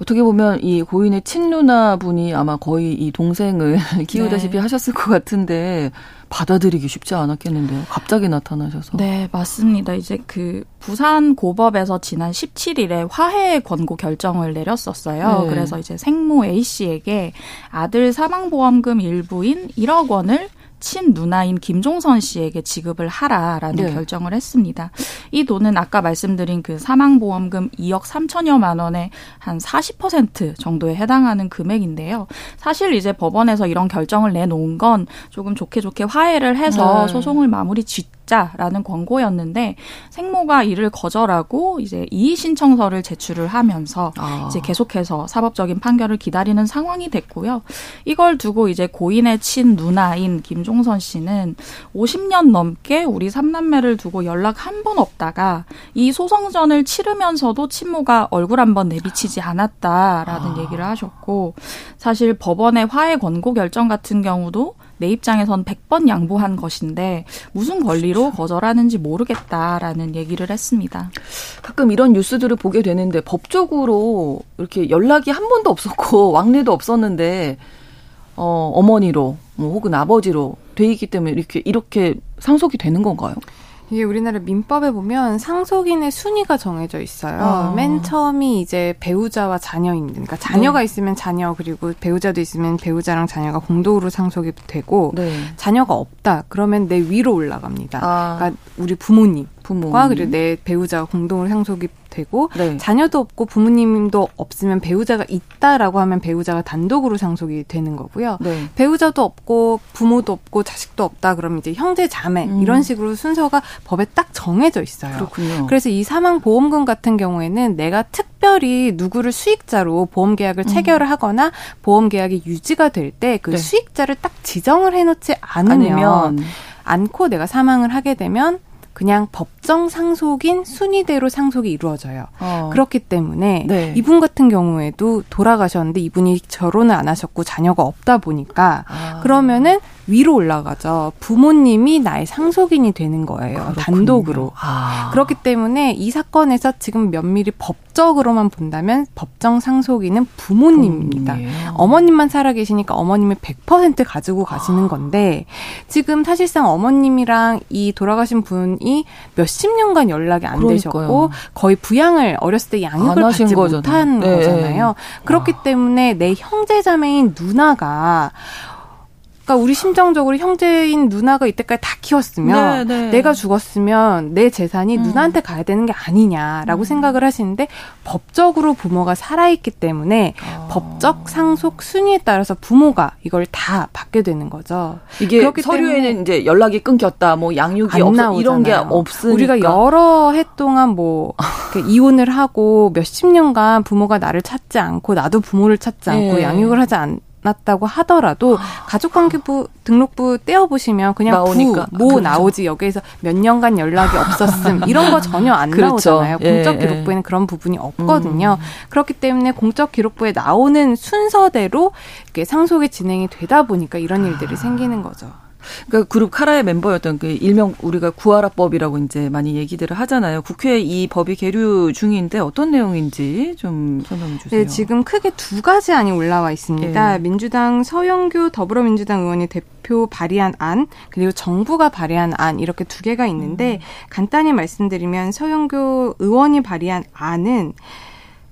어떻게 보면 이 고인의 친누나 분이 아마 거의 이 동생을 *laughs* 키우다시피 네. 하셨을 것 같은데 받아들이기 쉽지 않았겠는데요. 갑자기 나타나셔서. 네, 맞습니다. 이제 그 부산 고법에서 지난 17일에 화해 권고 결정을 내렸었어요. 네. 그래서 이제 생모 A 씨에게 아들 사망보험금 일부인 1억 원을 친 누나인 김종선 씨에게 지급을 하라라는 네. 결정을 했습니다. 이 돈은 아까 말씀드린 그 사망보험금 2억 3천여만 원의 한 40% 정도에 해당하는 금액인데요. 사실 이제 법원에서 이런 결정을 내놓은 건 조금 좋게 좋게 화해를 해서 네. 소송을 마무리 짓 받자라는 권고였는데 생모가 이를 거절하고 이제 이의 신청서를 제출을 하면서 아. 이제 계속해서 사법적인 판결을 기다리는 상황이 됐고요. 이걸 두고 이제 고인의 친 누나인 김종선 씨는 50년 넘게 우리 삼남매를 두고 연락 한 번 없다가 이 소송전을 치르면서도 친모가 얼굴 한 번 내비치지 않았다라는 아. 얘기를 하셨고 사실 법원의 화해 권고 결정 같은 경우도 내 입장에선 100번 양보한 것인데 무슨 권리로 그렇죠. 거절하는지 모르겠다라는 얘기를 했습니다. 가끔 이런 뉴스들을 보게 되는데 법적으로 이렇게 연락이 한 번도 없었고 *laughs* 왕래도 없었는데 어, 어머니로 뭐 혹은 아버지로 돼 있기 때문에 이렇게 이렇게 상속이 되는 건가요? 이게 우리나라 민법에 보면 상속인의 순위가 정해져 있어요. 어. 맨 처음이 이제 배우자와 자녀인, 그러니까 자녀가 네. 있으면 자녀 그리고 배우자도 있으면 배우자랑 자녀가 공동으로 상속이 되고 네. 자녀가 없다 그러면 내 위로 올라갑니다. 아. 그러니까 우리 부모님. 부모과 그리고 내 배우자가 공동으로 상속이 되고 네. 자녀도 없고 부모님도 없으면 배우자가 있다라고 하면 배우자가 단독으로 상속이 되는 거고요. 네. 배우자도 없고 부모도 없고 자식도 없다 그러면 이제 형제 자매 음. 이런 식으로 순서가 법에 딱 정해져 있어요. 그렇군요. 그래서 이 사망 보험금 같은 경우에는 내가 특별히 누구를 수익자로 보험 계약을 음. 체결을 하거나 보험 계약이 유지가 될 때그 네. 수익자를 딱 지정을 해놓지 않으면 아니면. 않고 내가 사망을 하게 되면 그냥 법정 상속인 순위대로 상속이 이루어져요. 어. 그렇기 때문에 네. 이분 같은 경우에도 돌아가셨는데 이분이 결혼을 안 하셨고 자녀가 없다 보니까 아. 그러면은 위로 올라가죠. 부모님이 나의 상속인이 되는 거예요. 그렇군요. 단독으로. 아. 그렇기 때문에 이 사건에서 지금 면밀히 법적으로만 본다면 법정 상속인은 부모님입니다. 부모님이에요. 어머님만 살아계시니까 어머님이 100% 가지고 가시는 아. 건데 지금 사실상 어머님이랑 이 돌아가신 분이 몇 몇십 년간 연락이 안 그러니까요. 되셨고 거의 부양을 어렸을 때 양육을 받지 거잖아요. 못한 네. 거잖아요. 그렇기 와. 때문에 내 형제 자매인 누나가 그러니까 우리 심정적으로 형제인 누나가 이때까지 다 키웠으면 네, 네. 내가 죽었으면 내 재산이 음. 누나한테 가야 되는 게 아니냐라고 음. 생각을 하시는데 법적으로 부모가 살아있기 때문에 어. 법적 상속 순위에 따라서 부모가 이걸 다 받게 되는 거죠. 이게 서류에는 이제 연락이 끊겼다, 뭐 양육이 없어 이런 게 없으니까 우리가 여러 해 동안 뭐 *laughs* 이혼을 하고 몇십 년간 부모가 나를 찾지 않고 나도 부모를 찾지 않고 네. 양육을 하지 않 났다고 하더라도 아. 가족관계부 등록부 떼어보시면 그냥 나오니까. 부, 모 그렇죠. 나오지 여기에서 몇 년간 연락이 없었음 *laughs* 이런 거 전혀 안 그렇죠. 나오잖아요. 예, 공적 기록부에는 예. 그런 부분이 없거든요. 음. 그렇기 때문에 공적 기록부에 나오는 순서대로 이렇게 상속이 진행이 되다 보니까 이런 일들이 아. 생기는 거죠. 그러니까 그룹 카라의 멤버였던 그 일명 우리가 구하라법이라고 이제 많이 얘기들을 하잖아요. 국회에 이 법이 계류 중인데 어떤 내용인지 좀 설명해 주세요. 네, 지금 크게 두 가지 안이 올라와 있습니다. 네. 민주당 서영교 더불어민주당 의원이 대표 발의한 안 그리고 정부가 발의한 안 이렇게 두 개가 있는데 음. 간단히 말씀드리면 서영교 의원이 발의한 안은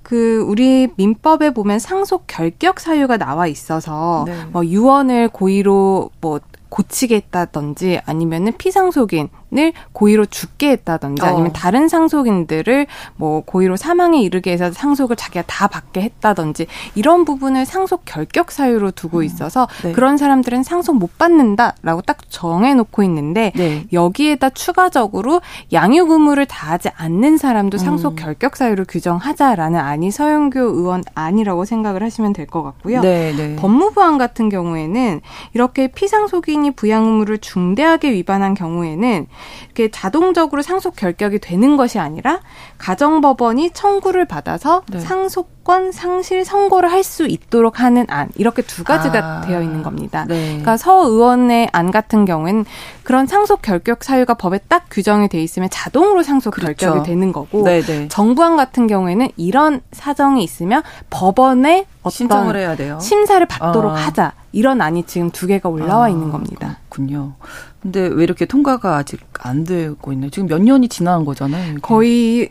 그 우리 민법에 보면 상속 결격 사유가 나와 있어서 네. 뭐 유언을 고의로 뭐 고치게 했다든지 아니면은 피상속인 을 고의로 죽게 했다든지 어. 아니면 다른 상속인들을 뭐 고의로 사망에 이르게 해서 상속을 자기가 다 받게 했다든지 이런 부분을 상속 결격 사유로 두고 음. 있어서 네. 그런 사람들은 상속 못 받는다라고 딱 정해놓고 있는데 네. 여기에다 추가적으로 양육 의무를 다하지 않는 사람도 상속 음. 결격 사유로 규정하자라는 안이 서영교 의원 안이라고 생각을 하시면 될 것 같고요. 네, 네. 법무부안 같은 경우에는 이렇게 피상속인이 부양 의무를 중대하게 위반한 경우에는 이렇게 자동적으로 상속 결격이 되는 것이 아니라 가정법원이 청구를 받아서 네. 상속권 상실 선고를 할 수 있도록 하는 안 이렇게 두 가지가 아, 되어 있는 겁니다. 네. 그러니까 서 의원의 안 같은 경우에는 그런 상속 결격 사유가 법에 딱 규정이 돼 있으면 자동으로 상속 그렇죠. 결격이 되는 거고 네네. 네. 정부안 같은 경우에는 이런 사정이 있으면 법원에 어떤 신청을 해야 돼요. 심사를 받도록 아. 하자 이런 안이 지금 두 개가 올라와 아, 있는 겁니다. 그렇군요. 근데 왜 이렇게 통과가 아직 안 되고 있나요? 지금 몇 년이 지난 거잖아요. 이게. 거의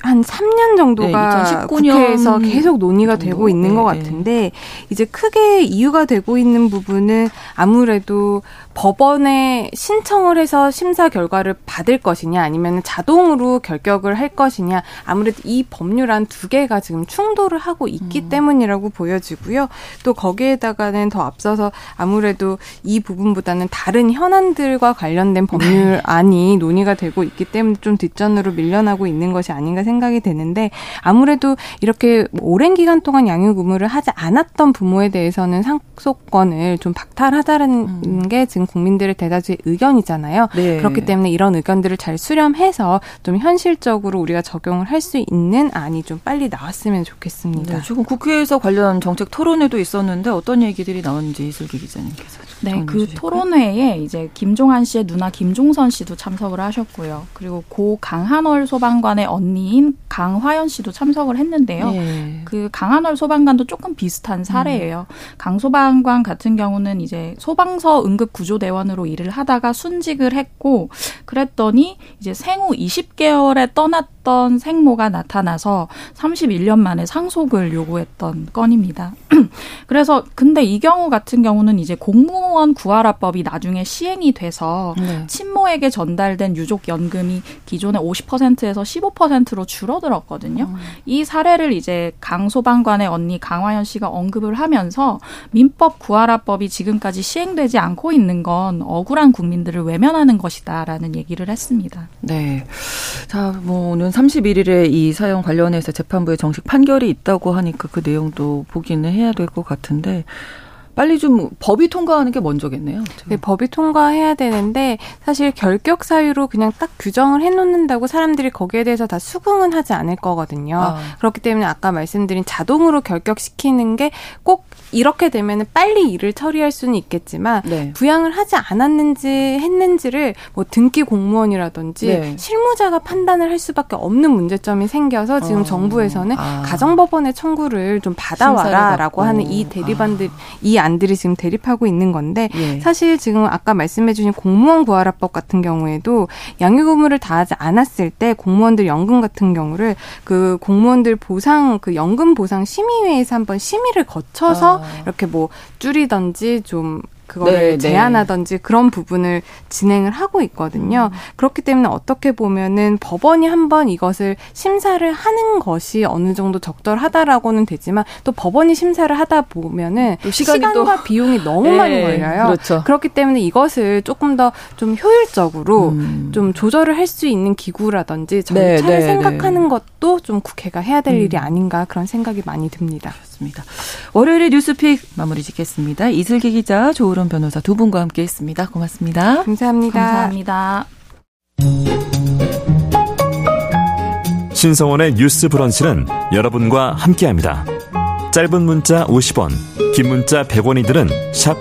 한 3년 정도가 네, 국회에서 계속 논의가 정도? 되고 있는 네, 것 같은데 네. 이제 크게 이유가 되고 있는 부분은 아무래도 법원에 신청을 해서 심사 결과를 받을 것이냐 아니면 자동으로 결격을 할 것이냐 아무래도 이 법률안 두 개가 지금 충돌을 하고 있기 음. 때문이라고 보여지고요. 또 거기에다가는 더 앞서서 아무래도 이 부분보다는 다른 현안들과 관련된 법률안이 네. 논의가 되고 있기 때문에 좀 뒷전으로 밀려나고 있는 것이 아닌가 생각이 되는데 아무래도 이렇게 오랜 기간 동안 양육 의무를 하지 않았던 부모에 대해서는 상속권을 좀 박탈하자는 음. 게 지금 국민들의 대다수의 의견이잖아요. 네. 그렇기 때문에 이런 의견들을 잘 수렴해서 좀 현실적으로 우리가 적용을 할 수 있는 안이 좀 빨리 나왔으면 좋겠습니다. 네, 지금 국회에서 관련 정책 토론회도 있었는데 어떤 얘기들이 나왔는지 이슬기 기자님께서. 네, 그 토론회에 이제 김종한 씨의 누나 김종선 씨도 참석을 하셨고요. 그리고 고 강한월 소방관의 언니인 강화연 씨도 참석을 했는데요. 네. 그 강한월 소방관도 조금 비슷한 사례예요. 음. 강 소방관 같은 경우는 이제 소방서 응급 구조대원으로 일을 하다가 순직을 했고 그랬더니 이제 생후 20개월에 떠났 던 생모가 나타나서 31년 만에 상속을 요구했던 건입니다. *clears throat* 그래서 근데 이 경우 같은 경우는 이제 공무 공무원 구하라법이 나중에 시행이 돼서 네. 친모에게 전달된 유족 연금이 기존의 50%에서 15%로 줄어들었거든요. 음. 이 사례를 이제 강 소방관의 언니 강화연 씨가 언급을 하면서 민법 구하라법이 지금까지 시행되지 않고 있는 건 억울한 국민들을 외면하는 것이다라는 얘기를 했습니다. 네. 자, 뭐 오늘 31일에 이 사연 관련해서 재판부에 정식 판결이 있다고 하니까 그 내용도 보기는 해야 될 것 같은데 빨리 좀 법이 통과하는 게 먼저겠네요. 네, 법이 통과해야 되는데 사실 결격 사유로 그냥 딱 규정을 해놓는다고 사람들이 거기에 대해서 다 수긍은 하지 않을 거거든요. 아. 그렇기 때문에 아까 말씀드린 자동으로 결격시키는 게 꼭 이렇게 되면 빨리 일을 처리할 수는 있겠지만 네. 부양을 하지 않았는지 했는지를 뭐 등기 공무원이라든지 네. 실무자가 판단을 할 수밖에 없는 문제점이 생겨서 지금 어. 정부에서는 아. 가정법원의 청구를 좀 받아와라라고 하는 이 대리반들 이 안들이 지금 대립하고 있는 건데 예. 사실 지금 아까 말씀해주신 공무원 구하라법 같은 경우에도 양육 의무를 다하지 않았을 때 공무원들 연금 같은 경우를 그 공무원들 보상 그 연금 보상 심의회에서 한번 심의를 거쳐서 아. 이렇게 뭐 줄이던지 좀 그거를 네, 네, 제한하던지 그런 부분을 진행을 하고 있거든요. 음. 그렇기 때문에 어떻게 보면은 법원이 한번 이것을 심사를 하는 것이 어느 정도 적절하다라고는 되지만 또 법원이 심사를 하다 보면은 시간과 비용이 너무 네, 많이 걸려요. 그렇죠. 그렇기 때문에 이것을 조금 더 좀 효율적으로 음. 좀 조절을 할 수 있는 기구라든지 절차를 네, 네, 네, 생각하는 것도 좀 국회가 해야 될 음. 일이 아닌가 그런 생각이 많이 듭니다. 그렇습니다. 월요일에 뉴스픽 마무리 짓겠습니다. 이슬기 기자, 조으론 변호사 두 분과 함께 했습니다. 고맙습니다. 감사합니다. 감사합니다. 신성원의 뉴스 브런치는 여러분과 함께합니다. 짧은 문자 50원, 긴 문자 100원이들은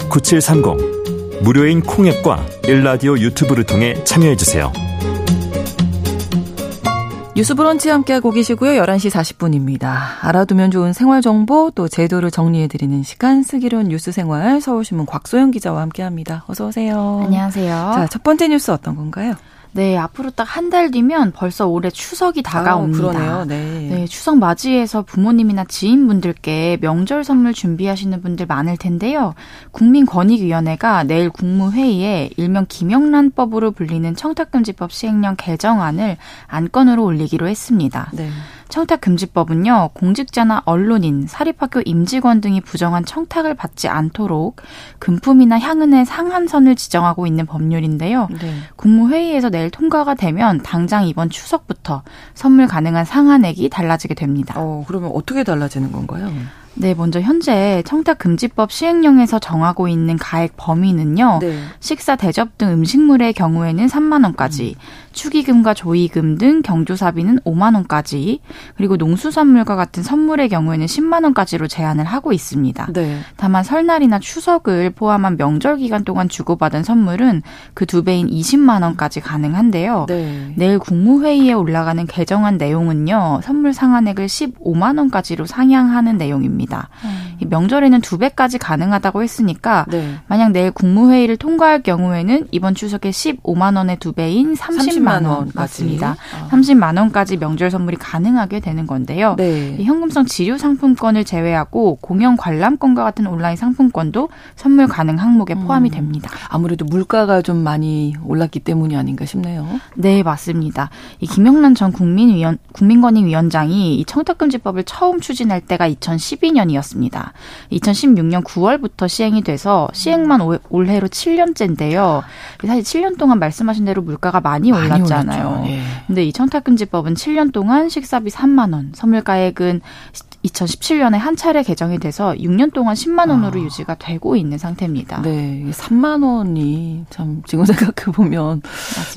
9730. 무료인 콩앱과 일라디오 유튜브를 통해 참여해주세요. 뉴스 브런치 함께하고 계시고요. 11시 40분입니다. 알아두면 좋은 생활정보 또 제도를 정리해드리는 시간 슬기로운 뉴스 생활 서울신문 곽소영 기자와 함께합니다. 어서 오세요. 안녕하세요. 자, 첫 번째 뉴스 어떤 건가요? 네, 앞으로 딱 한 달 뒤면 벌써 올해 추석이 다가옵니다. 아, 그러네요. 네. 네, 추석 맞이해서 부모님이나 지인분들께 명절 선물 준비하시는 분들 많을 텐데요. 국민권익위원회가 내일 국무회의에 일명 김영란법으로 불리는 청탁금지법 시행령 개정안을 안건으로 올리기로 했습니다. 네. 청탁금지법은요, 공직자나 언론인, 사립학교 임직원 등이 부정한 청탁을 받지 않도록 금품이나 향은의 상한선을 지정하고 있는 법률인데요. 네. 국무회의에서 내일 통과가 되면 당장 이번 추석부터 선물 가능한 상한액이 달라지게 됩니다. 어, 그러면 어떻게 달라지는 건가요? 네, 먼저 현재 청탁금지법 시행령에서 정하고 있는 가액 범위는요. 네. 식사, 대접 등 음식물의 경우에는 3만 원까지, 음. 축의금과 조의금 등 경조사비는 5만 원까지, 그리고 농수산물과 같은 선물의 경우에는 10만 원까지로 제한을 하고 있습니다. 네. 다만 설날이나 추석을 포함한 명절 기간 동안 주고받은 선물은 그 두 배인 20만 원까지 가능한데요. 네. 내일 국무회의에 올라가는 개정안 내용은요. 선물 상한액을 15만 원까지로 상향하는 내용입니다. 음. 명절에는 두 배까지 가능하다고 했으니까 네. 만약 내일 국무회의를 통과할 경우에는 이번 추석에 15만 원의 두 배인 30만 30만 원 맞습니다. 아. 30만 원까지 명절 선물이 가능하게 되는 건데요. 네. 현금성 지류 상품권을 제외하고 공연 관람권과 같은 온라인 상품권도 선물 가능 항목에 음. 포함이 됩니다. 아무래도 물가가 좀 많이 올랐기 때문이 아닌가 싶네요. 네, 맞습니다. 이 김영란 전 국민위원 국민권익위원장이 이 청탁금지법을 처음 추진할 때가 2012년 이었습니다. 2016년 9월부터 시행이 돼서 시행만 올해로 7년째인데요. 사실 7년 동안 말씀하신 대로 물가가 많이 올랐 올랐잖아요. 예. 근데 이 청탁금지법은 7년 동안 식사비 3만 원, 선물가액은 2017년에 한 차례 개정이 돼서 6년 동안 10만 원으로 아. 유지가 되고 있는 상태입니다. 네, 3만 원이 참 지금 *laughs* 생각해 보면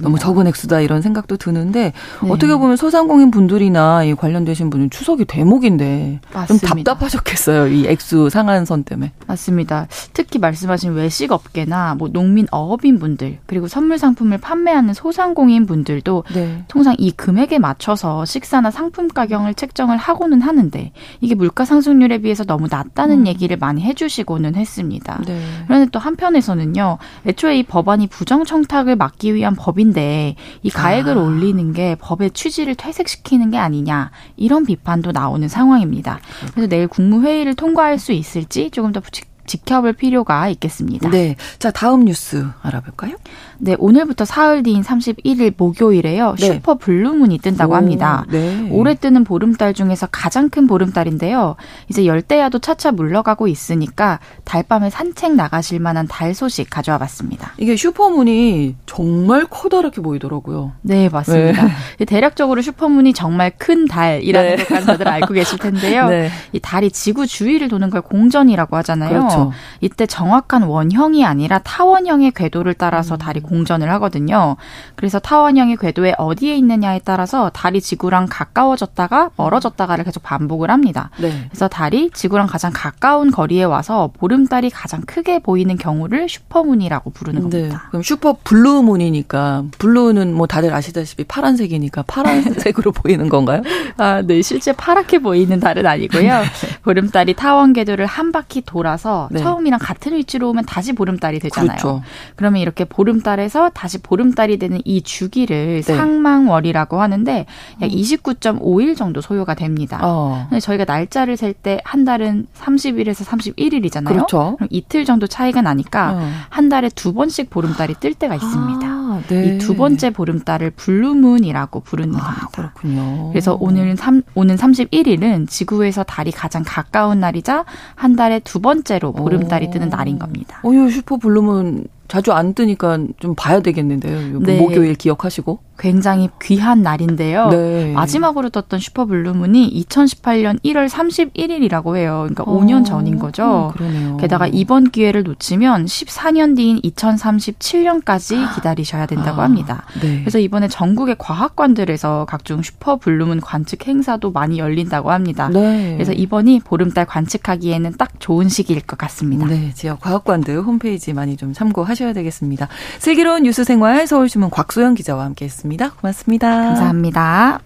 너무 적은 액수다 이런 생각도 드는데 네. 어떻게 보면 소상공인 분들이나 이 관련되신 분은 추석이 대목인데 맞습니다. 좀 답답하셨겠어요. 이 액수 상한선 때문에. 맞습니다. 특히 말씀하신 외식 업계나 뭐 농민 어업인 분들 그리고 선물 상품을 판매하는 소상공인 분들도 네. 통상 이 금액에 맞춰서 식사나 상품 가격을 책정을 하고는 하는데 이게 물가 상승률에 비해서 너무 낮다는 음. 얘기를 많이 해주시고는 했습니다. 네. 그런데 또 한편에서는요, 애초에 이 법안이 부정 청탁을 막기 위한 법인데 이 가액을 아. 올리는 게 법의 취지를 퇴색시키는 게 아니냐 이런 비판도 나오는 상황입니다. 그래서 내일 국무회의를 통과할 수 있을지 조금 더 지켜볼 필요가 있겠습니다. 네. 자, 다음 뉴스 알아볼까요? 네, 오늘부터 사흘 뒤인 31일 목요일에요. 네. 슈퍼 블루문이 뜬다고 오, 합니다. 네. 올해 뜨는 보름달 중에서 가장 큰 보름달인데요. 이제 열대야도 차차 물러가고 있으니까 달밤에 산책 나가실 만한 달 소식 가져와 봤습니다. 이게 슈퍼문이 정말 커다랗게 보이더라고요. 네, 맞습니다. 네. 대략적으로 슈퍼문이 정말 큰 달이라는 네. 걸 다들 알고 계실 텐데요. 네. 이 달이 지구 주위를 도는 걸 공전이라고 하잖아요. 그렇죠. 이때 정확한 원형이 아니라 타원형의 궤도를 따라서 음. 달이 공전을 하거든요. 그래서 타원형의 궤도에 어디에 있느냐에 따라서 달이 지구랑 가까워졌다가 멀어졌다가를 계속 반복을 합니다. 네. 그래서 달이 지구랑 가장 가까운 거리에 와서 보름달이 가장 크게 보이는 경우를 슈퍼문이라고 부르는 네. 겁니다. 그럼 슈퍼 블루문이니까 블루는 뭐 다들 아시다시피 파란색이니까 파란색으로 *laughs* 보이는 건가요? 아, 네. 실제 파랗게 보이는 달은 아니고요. 네. *laughs* 보름달이 타원 궤도를 한 바퀴 돌아서 네. 처음이랑 같은 위치로 오면 다시 보름달이 되잖아요. 그렇죠. 그러면 이렇게 보름달 에서 다시 보름달이 되는 이 주기를 네. 삭망월이라고 하는데 약 29.5일 음. 정도 소요가 됩니다. 어. 근데 저희가 날짜를 셀 때 한 달은 30일에서 31일이잖아요. 그렇죠. 그럼 이틀 정도 차이가 나니까 어. 한 달에 두 번씩 보름달이 뜰 때가 있습니다. 아, 네. 이 두 번째 보름달을 블루문이라고 부르는 아, 겁니다. 그렇군요. 그래서 오늘 3, 오는 31일은 지구에서 달이 가장 가까운 날이자 한 달에 두 번째로 보름달이 뜨는 날인 겁니다. 어, 이 슈퍼 블루문 자주 안 뜨니까 좀 봐야 되겠는데요. 네. 목요일 기억하시고. 굉장히 귀한 날인데요. 네. 마지막으로 떴던 슈퍼블루문이 2018년 1월 31일이라고 해요. 그러니까 어, 5년 전인 거죠. 어, 그러네요. 게다가 이번 기회를 놓치면 14년 뒤인 2037년까지 기다리셔야 된다고 아, 합니다. 네. 그래서 이번에 전국의 과학관들에서 각종 슈퍼블루문 관측 행사도 많이 열린다고 합니다. 네. 그래서 이번이 보름달 관측하기에는 딱 좋은 시기일 것 같습니다. 네, 지역 과학관들 홈페이지 많이 좀 참고하셔야 되겠습니다. 슬기로운 뉴스 생활 서울신문 곽소영 기자와 함께했습니다. 알습니다 고맙습니다. 감사합니다.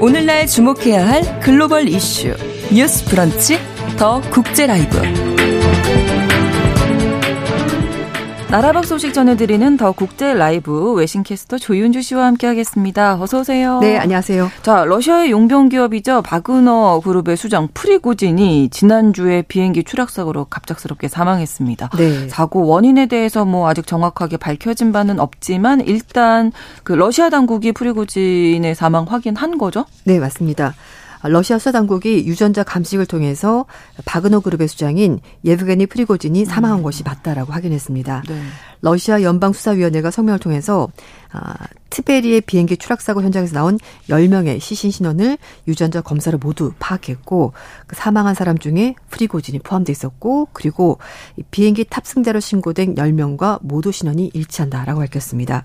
오늘날 주목해야 할 글로벌 이슈 뉴스 브런치 더 국제 라이브. 나라박 소식 전해드리는 더 국제 라이브 외신캐스터 조윤주 씨와 함께하겠습니다. 어서 오세요. 네, 안녕하세요. 자, 러시아의 용병 기업이죠 바그너 그룹의 수장 프리고진이 지난주에 비행기 추락 사고로 갑작스럽게 사망했습니다. 네. 사고 원인에 대해서 뭐 아직 정확하게 밝혀진 바는 없지만 일단 그 러시아 당국이 프리고진의 사망 확인한 거죠? 네, 맞습니다. 러시아 수사 당국이 유전자 감식을 통해서 바그너 그룹의 수장인 예브게니 프리고진이 사망한 음. 것이 맞다라고 확인했습니다. 네. 러시아 연방수사위원회가 성명을 통해서 아, 트베리의 비행기 추락 사고 현장에서 나온 10명의 시신 신원을 유전자 검사를 모두 파악했고 그 사망한 사람 중에 프리고진이 포함돼 있었고 그리고 비행기 탑승자로 신고된 10명과 모두 신원이 일치한다라고 밝혔습니다.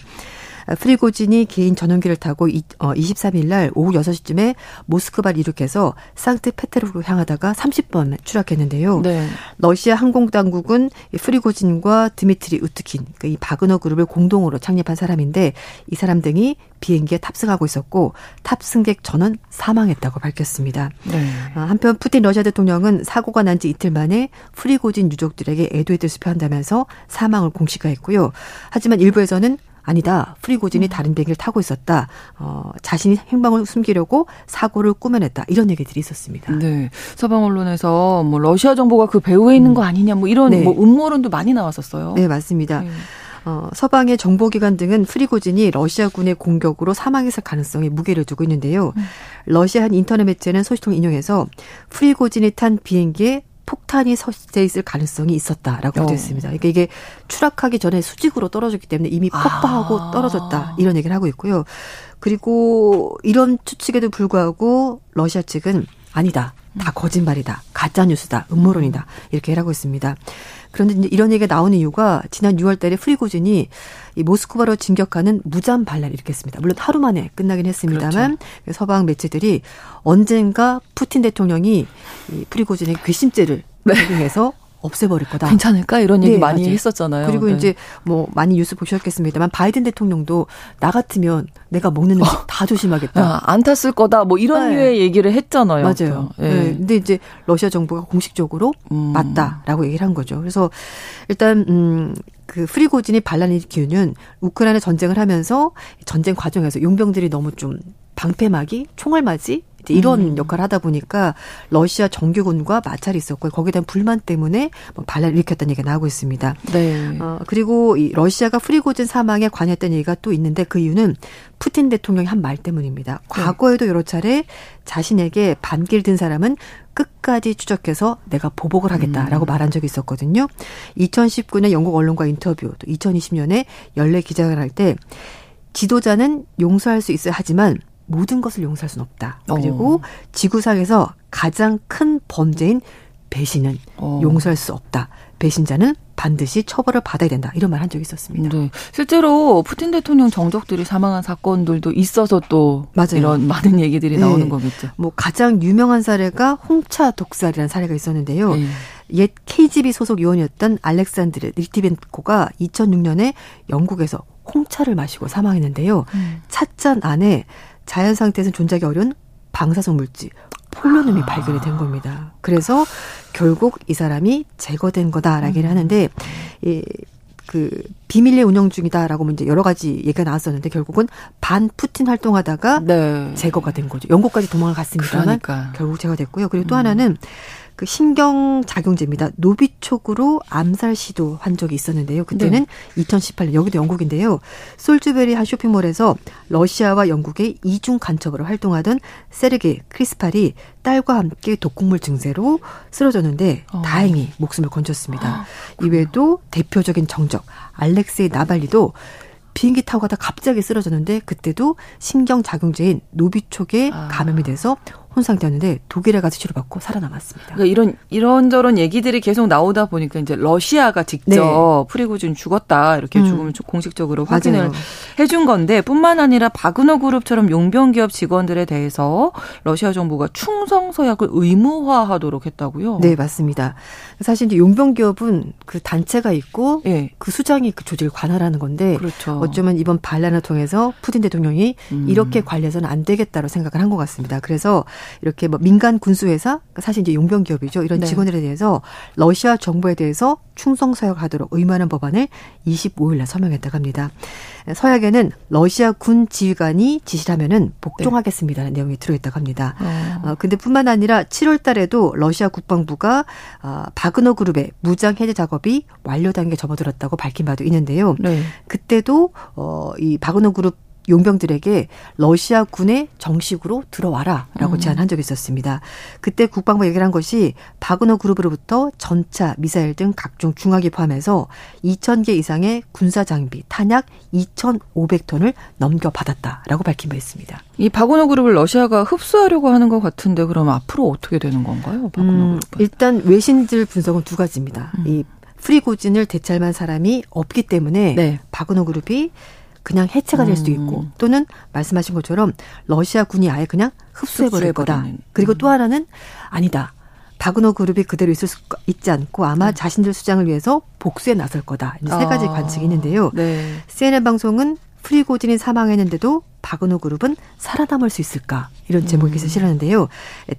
프리고진이 개인 전용기를 타고 23일 어, 날 오후 6시쯤에 모스크바를 이륙해서 상트페테르부르크 향하다가 30분 추락했는데요. 네. 러시아 항공 당국은 프리고진과 드미트리 우트킨, 그러니까 이 바그너 그룹을 공동으로 창립한 사람인데 이 사람 등이 비행기에 탑승하고 있었고 탑승객 전원 사망했다고 밝혔습니다. 네. 어, 한편 푸틴 러시아 대통령은 사고가 난 지 이틀 만에 프리고진 유족들에게 애도의 뜻을 표한다면서 사망을 공식화했고요. 하지만 일부에서는 아니다. 프리고진이 음. 다른 비행기를 타고 있었다. 어, 자신이 행방을 숨기려고 사고를 꾸며냈다. 이런 얘기들이 있었습니다. 네. 서방 언론에서 뭐 러시아 정보가 그 배후에 있는 음. 거 아니냐 뭐 이런 네. 뭐 음모론도 많이 나왔었어요. 네, 맞습니다. 네. 어, 서방의 정보기관 등은 프리고진이 러시아군의 공격으로 사망했을 가능성에 무게를 두고 있는데요. 음. 러시아 한 인터넷 매체는 소식통을 인용해서 프리고진이 탄 비행기에 폭탄이 설치돼 있을 가능성이 있었다라고 어. 되었습니다. 그러니까 이게 추락하기 전에 수직으로 떨어졌기 때문에 이미 아. 폭파하고 아. 떨어졌다 이런 얘기를 하고 있고요. 그리고 이런 추측에도 불구하고 러시아 측은 아니다. 다 거짓말이다. 가짜 뉴스다. 음모론이다. 이렇게 하고 있습니다. 그런데 이제 이런 얘기가 나오는 이유가 지난 6월 달에 프리고진이 이 모스크바로 진격하는 무장 반란을 일으켰습니다. 물론 하루 만에 끝나긴 했습니다만 그렇죠. 서방 매체들이 언젠가 푸틴 대통령이 이 프리고진의 괘씸죄를 적용해서 네. 없애버릴 거다. 괜찮을까 이런 얘기 네, 많이 맞아요. 했었잖아요. 그리고 네. 이제 뭐 많이 뉴스 보셨겠습니다만 바이든 대통령도 나 같으면 내가 먹는 음식 어. 다 조심하겠다. 아, 안 탔을 거다. 뭐 이런 네. 류의 얘기를 했잖아요. 맞아요. 네. 네. 근데 이제 러시아 정부가 공식적으로 음. 맞다라고 얘기를 한 거죠. 그래서 일단 음. 그 프리고진이 반란을 일으키는 우크라이나 전쟁을 하면서 전쟁 과정에서 용병들이 너무 좀 방패막이 총알맞이 이런 음. 역할을 하다 보니까 러시아 정규군과 마찰이 있었고 거기에 대한 불만 때문에 뭐 반란을 일으켰다는 얘기가 나오고 있습니다. 네. 어, 그리고 이 러시아가 프리고진 사망에 관여했다는 얘기가 또 있는데 그 이유는 푸틴 대통령이 한 말 때문입니다. 네. 과거에도 여러 차례 자신에게 반길 든 사람은 끝까지 추적해서 내가 보복을 하겠다라고 음. 말한 적이 있었거든요. 2019년 영국 언론과 인터뷰, 또 2020년에 연례 기자회견 할 때 지도자는 용서할 수 있어야 하지만 모든 것을 용서할 수는 없다. 그리고 어. 지구상에서 가장 큰 범죄인 배신은 어. 용서할 수 없다. 배신자는 반드시 처벌을 받아야 된다. 이런 말 한 적이 있었습니다. 네. 실제로 푸틴 대통령 정적들이 사망한 사건들도 있어서 또 맞아요. 이런 많은 얘기들이 네. 나오는 거겠죠. 뭐 가장 유명한 사례가 홍차 독살이라는 사례가 있었는데요. 네. 옛 KGB 소속 요원이었던 알렉산드르 리티벤코가 2006년에 영국에서 홍차를 마시고 사망했는데요. 음. 찻잔 안에 자연 상태에서 존재하기 어려운 방사성 물질 폴로늄이 아. 발견이 된 겁니다. 그래서 결국 이 사람이 제거된 거다라기를 음. 하는데 이, 그 비밀리에 운영 중이다라고 이제 여러 가지 얘기가 나왔었는데 결국은 반 푸틴 활동하다가 네. 제거가 된 거죠. 영국까지 도망을 갔습니다만 그러니까. 결국 제거됐고요. 그리고 또 음. 하나는 그 신경작용제입니다. 노비촉으로 암살 시도 한 적이 있었는데요. 그때는 네. 2018년 여기도 영국인데요. 솔즈베리 한 쇼핑몰에서 러시아와 영국의 이중 간첩으로 활동하던 세르게 크리스팔이 딸과 함께 독극물 증세로 쓰러졌는데 어. 다행히 목숨을 건졌습니다. 아, 이외에도 대표적인 정적 알렉세이 나발리도 비행기 타고 가다 갑자기 쓰러졌는데 그때도 신경작용제인 노비촉에 아. 감염이 돼서 혼상되었는데 독일에 가서 치료받고 살아남았습니다. 그러니까 이런 이런저런 얘기들이 계속 나오다 보니까 이제 러시아가 직접 네. 프리고진 죽었다 이렇게 음. 죽음을 공식적으로 확인을. 해준 건데 뿐만 아니라 바그너 그룹처럼 용병 기업 직원들에 대해서 러시아 정부가 충성 서약을 의무화하도록 했다고요? 네 맞습니다. 사실 이제 용병 기업은 그 단체가 있고 네. 그 수장이 그 조직을 관할하는 건데 그렇죠. 어쩌면 이번 반란을 통해서 푸틴 대통령이 음. 이렇게 관리해서는 안 되겠다로 생각을 한 것 같습니다. 그래서 이렇게 뭐 민간 군수회사 사실 이제 용병 기업이죠. 이런 네. 직원들에 대해서 러시아 정부에 대해서 충성 서약하도록 의무하는 법안을 25일 날 서명했다고 합니다. 서약에는 러시아 군 지휘관이 지시를 하면은 복종하겠습니다라는 네. 내용이 들어있다고 합니다. 어. 어, 근데 뿐만 아니라 7월 달에도 러시아 국방부가 어, 바그너 그룹의 무장 해제 작업이 완료 단계에 접어들었다고 밝힌 바도 있는데요. 네. 그때도 어, 이 바그너 그룹 용병들에게 러시아 군에 정식으로 들어와라라고 음. 제안한 적이 있었습니다. 그때 국방부 얘기를 한 것이 바그너 그룹으로부터 전차, 미사일 등 각종 중화기 포함해서 2,000개 이상의 군사 장비, 탄약 2,500톤을 넘겨받았다라고 밝힌 바 있습니다. 이 바그너 그룹을 러시아가 흡수하려고 하는 것 같은데 그럼 앞으로 어떻게 되는 건가요? 바그너 음, 일단 외신들 분석은 두 가지입니다. 음. 이 프리고진을 대찰만 사람이 없기 때문에 네. 바그너 그룹이 그냥 해체가 될 수도 음. 있고 또는 말씀하신 것처럼 러시아 군이 아예 그냥 흡수해 버릴 거다. 그리고 또 음. 하나는 아니다. 바그너 그룹이 그대로 있을 수 있지 않고 아마 네. 자신들 수장을 위해서 복수에 나설 거다. 이제 세 가지 아. 관측이 있는데요. 네. CNN 방송은 프리고진이 사망했는데도 바그너 그룹은 살아남을 수 있을까 이런 제목이 음. 실었는데요.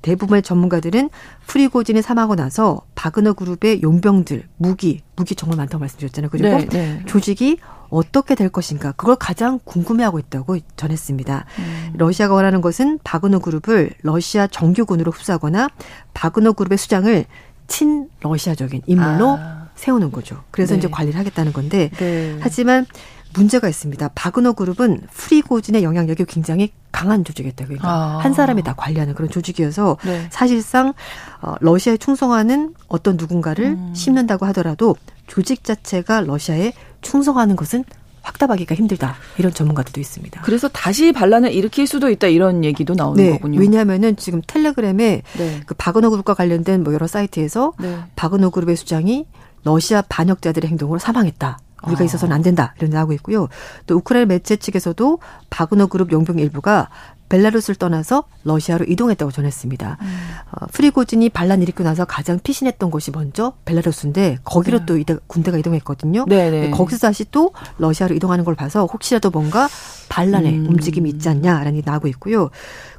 대부분의 전문가들은 프리고진이 사망하고 나서 바그너 그룹의 용병들 무기 무기 정말 많다고 말씀드렸잖아요. 그리고 네, 네. 조직이 어떻게 될 것인가 그걸 가장 궁금해하고 있다고 전했습니다. 음. 러시아가 원하는 것은 바그너 그룹을 러시아 정규군으로 흡수하거나 바그너 그룹의 수장을 친 러시아적인 인물로 아. 세우는 거죠. 그래서 네. 이제 관리를 하겠다는 건데 네. 하지만 문제가 있습니다. 바그너 그룹은 프리고진의 영향력이 굉장히 강한 조직이었다. 그러니까 아. 한 사람이 다 관리하는 그런 조직이어서 네. 사실상 어, 러시아에 충성하는 어떤 누군가를 음. 심는다고 하더라도 조직 자체가 러시아에 충성하는 것은 확답하기가 힘들다. 이런 전문가들도 있습니다. 그래서 다시 반란을 일으킬 수도 있다 이런 얘기도 나오는 네, 거군요. 왜냐하면은 지금 텔레그램에 네. 그 바그너 그룹과 관련된 뭐 여러 사이트에서 네. 바그너 그룹의 수장이 러시아 반역자들의 행동으로 사망했다. 우리가 아. 있어서는 안 된다 이런 나오고 있고요. 또 우크라이나 매체 측에서도 바그너 그룹 용병 일부가 벨라루스를 떠나서 러시아로 이동했다고 전했습니다. 음. 어, 프리고진이 반란 일으키고 나서 가장 피신했던 곳이 먼저 벨라루스인데 거기로 네. 또 이대, 군대가 이동했거든요. 네네. 네. 거기서 다시 또 러시아로 이동하는 걸 봐서 혹시라도 뭔가 반란의 음. 움직임이 있지 않냐라는 게 나오고 있고요.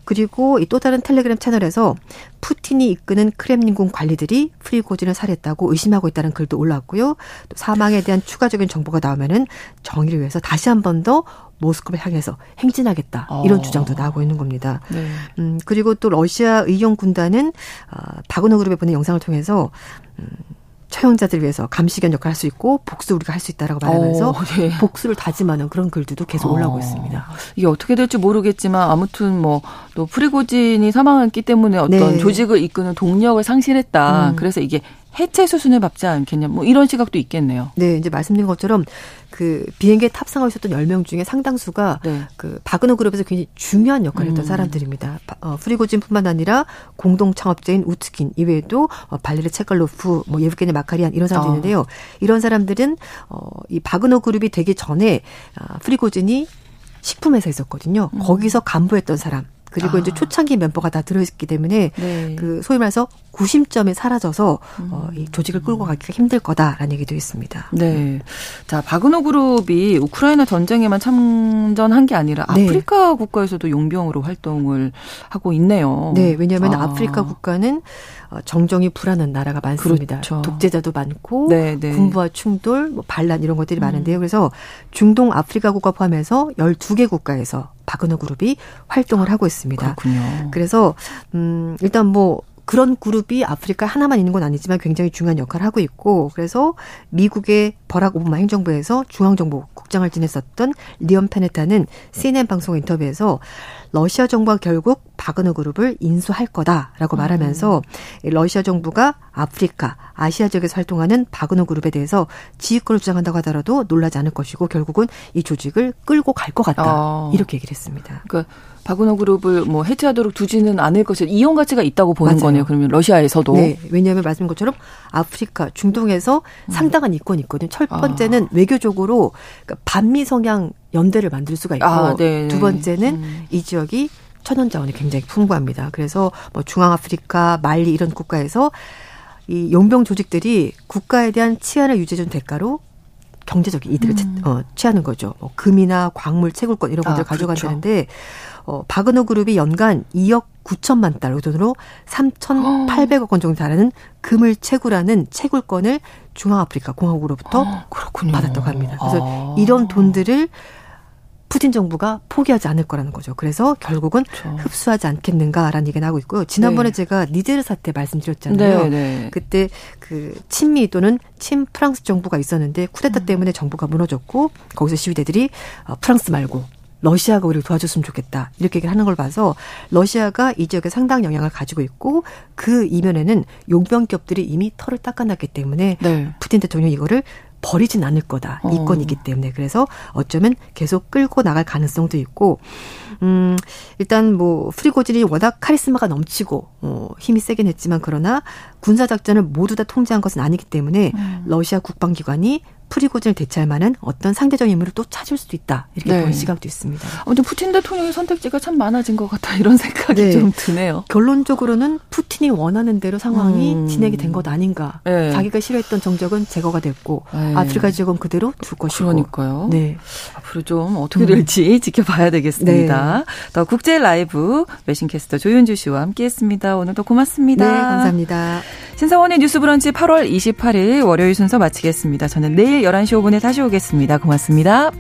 그리고 이또 다른 텔레그램 채널에서 푸틴이 이끄는 크렘린궁 관리들이 프리고진을 살했다고 의심하고 있다는 글도 올라왔고요. 또 사망에 대한 추가적인 정보가 나오면은 정의를 위해서 다시 한 번 더 모스크바를 향해서 행진하겠다 이런 어. 주장도 나오고 있는 겁니다. 네. 음 그리고 또 러시아 의용 군단은 어, 바그너 그룹에 보낸 영상을 통해서 음, 처형자들 위해서 감시견 역할을 할 수 있고 복수 우리가 할 수 있다라고 말하면서 어, 네. *laughs* 복수를 다짐하는 그런 글들도 계속 올라오고 어, 있습니다. 이게 어떻게 될지 모르겠지만 아무튼 뭐 또 프리고진이 사망했기 때문에 어떤 네. 조직을 이끄는 동력을 상실했다. 음. 그래서 이게 해체 수순을 밟지 않겠냐. 뭐 이런 시각도 있겠네요. 네, 이제 말씀드린 것처럼 그 비행기에 탑승하고 있었던 10명 중에 상당수가 네. 그 바그너 그룹에서 굉장히 중요한 역할을 했던 음. 사람들입니다. 어, 프리고진뿐만 아니라 공동 창업자인 우츠킨 이외에도 어, 발레르 체칼로프, 뭐 예브게니 마카리안 이런 사람들이 어. 있는데요. 이런 사람들은 어, 이 바그너 그룹이 되기 전에 어, 프리고진이 식품회사에 있었거든요. 음. 거기서 간부했던 사람. 그리고 아. 이제 초창기 멤버가 다 들어있기 때문에 네. 그 소위 말해서 구심점이 사라져서 음. 어, 이 조직을 끌고 가기가 힘들 거다라는 얘기도 있습니다. 네. 자, 바그너 그룹이 우크라이나 전쟁에만 참전한 게 아니라 네. 아프리카 네. 국가에서도 용병으로 활동을 하고 있네요. 네, 왜냐하면 아. 아프리카 국가는 어, 정정이 불안한 나라가 많습니다. 그렇죠. 독재자도 많고 네, 네. 군부와 충돌, 뭐 반란 이런 것들이 음. 많은데요. 그래서 중동 아프리카 국가 포함해서 12개 국가에서 바그너 그룹이 활동을 하고 있습니다. 그렇군요. 그래서 음 일단 뭐 그런 그룹이 아프리카 하나만 있는 건 아니지만 굉장히 중요한 역할을 하고 있고 그래서 미국의 버락 오바마 행정부에서 중앙정보국장을 지냈었던 리언 페네타는 CNN 방송 인터뷰에서 러시아 정부가 결국 바그너 그룹을 인수할 거다라고 말하면서 음. 러시아 정부가 아프리카, 아시아 지역에서 활동하는 바그너 그룹에 대해서 지휘권을 주장한다고 하더라도 놀라지 않을 것이고 결국은 이 조직을 끌고 갈 것 같다. 어. 이렇게 얘기를 했습니다. 그러니까 바그너 그룹을 뭐 해체하도록 두지는 않을 것이 이용 가치가 있다고 보는 맞아요. 거네요. 그러면 러시아에서도. 네. 왜냐하면 말씀인 것처럼 아프리카, 중동에서 음. 상당한 이권이 있거든요. 첫 아. 번째는 아. 외교적으로 그러니까 반미 성향 연대를 만들 수가 있고 아, 네. 두 번째는 음. 이 지역이 천연 자원이 굉장히 풍부합니다. 그래서 뭐 중앙아프리카, 말리 이런 국가에서 이 용병 조직들이 국가에 대한 치안을 유지해준 대가로 경제적 이득을 음. 어, 취하는 거죠. 뭐 금이나 광물, 채굴권 이런 것들 아, 가져간다는데 그렇죠. 어, 바그너 그룹이 연간 2억 9천만 달러 돈으로 3,800억 원 정도 달하는 금을 채굴하는 채굴권을 중앙아프리카 공화국으로부터 어, 받았다고 합니다. 그래서 아. 이런 돈들을 푸틴 정부가 포기하지 않을 거라는 거죠. 그래서 결국은 그렇죠. 흡수하지 않겠는가라는 얘기가 나오고 있고요. 지난번에 네. 제가 니제르 사태 말씀드렸잖아요. 네, 네. 그때 그 친미 또는 친 프랑스 정부가 있었는데 쿠데타 음. 때문에 정부가 무너졌고 거기서 시위대들이 어, 프랑스 말고 러시아가 우리를 도와줬으면 좋겠다. 이렇게 얘기를 하는 걸 봐서 러시아가 이 지역에 상당한 영향을 가지고 있고 그 이면에는 용병기업들이 이미 털을 닦아놨기 때문에 네. 푸틴 대통령이 이거를 버리진 않을 거다. 어. 이건이기 때문에. 그래서 어쩌면 계속 끌고 나갈 가능성도 있고, 음, 일단 뭐, 프리고진이 워낙 카리스마가 넘치고, 어, 힘이 세긴 했지만, 그러나 군사작전을 모두 다 통제한 것은 아니기 때문에, 음. 러시아 국방기관이 프리고진을 대체할 만한 어떤 상대적 인물을 또 찾을 수도 있다. 이렇게 네. 보는 시각도 있습니다. 아무튼 푸틴 대통령의 선택지가 참 많아진 것 같다. 이런 생각이 네. 좀 드네요. 결론적으로는 푸틴이 원하는 대로 상황이 음. 진행이 된 것 아닌가. 네. 자기가 싫어했던 정적은 제거가 됐고 네. 아프리카 지역은 그대로 둘 것이고. 그러니까요. 네. 앞으로 좀 어떻게 될지 음. 지켜봐야 되겠습니다. 네. 더 국제 라이브 외신캐스터 조윤주 씨와 함께했습니다. 오늘도 고맙습니다. 네, 감사합니다. 신성원의 뉴스브런치 8월 28일 월요일 순서 마치겠습니다. 저는 내일 11시 5분에 다시 오겠습니다. 고맙습니다.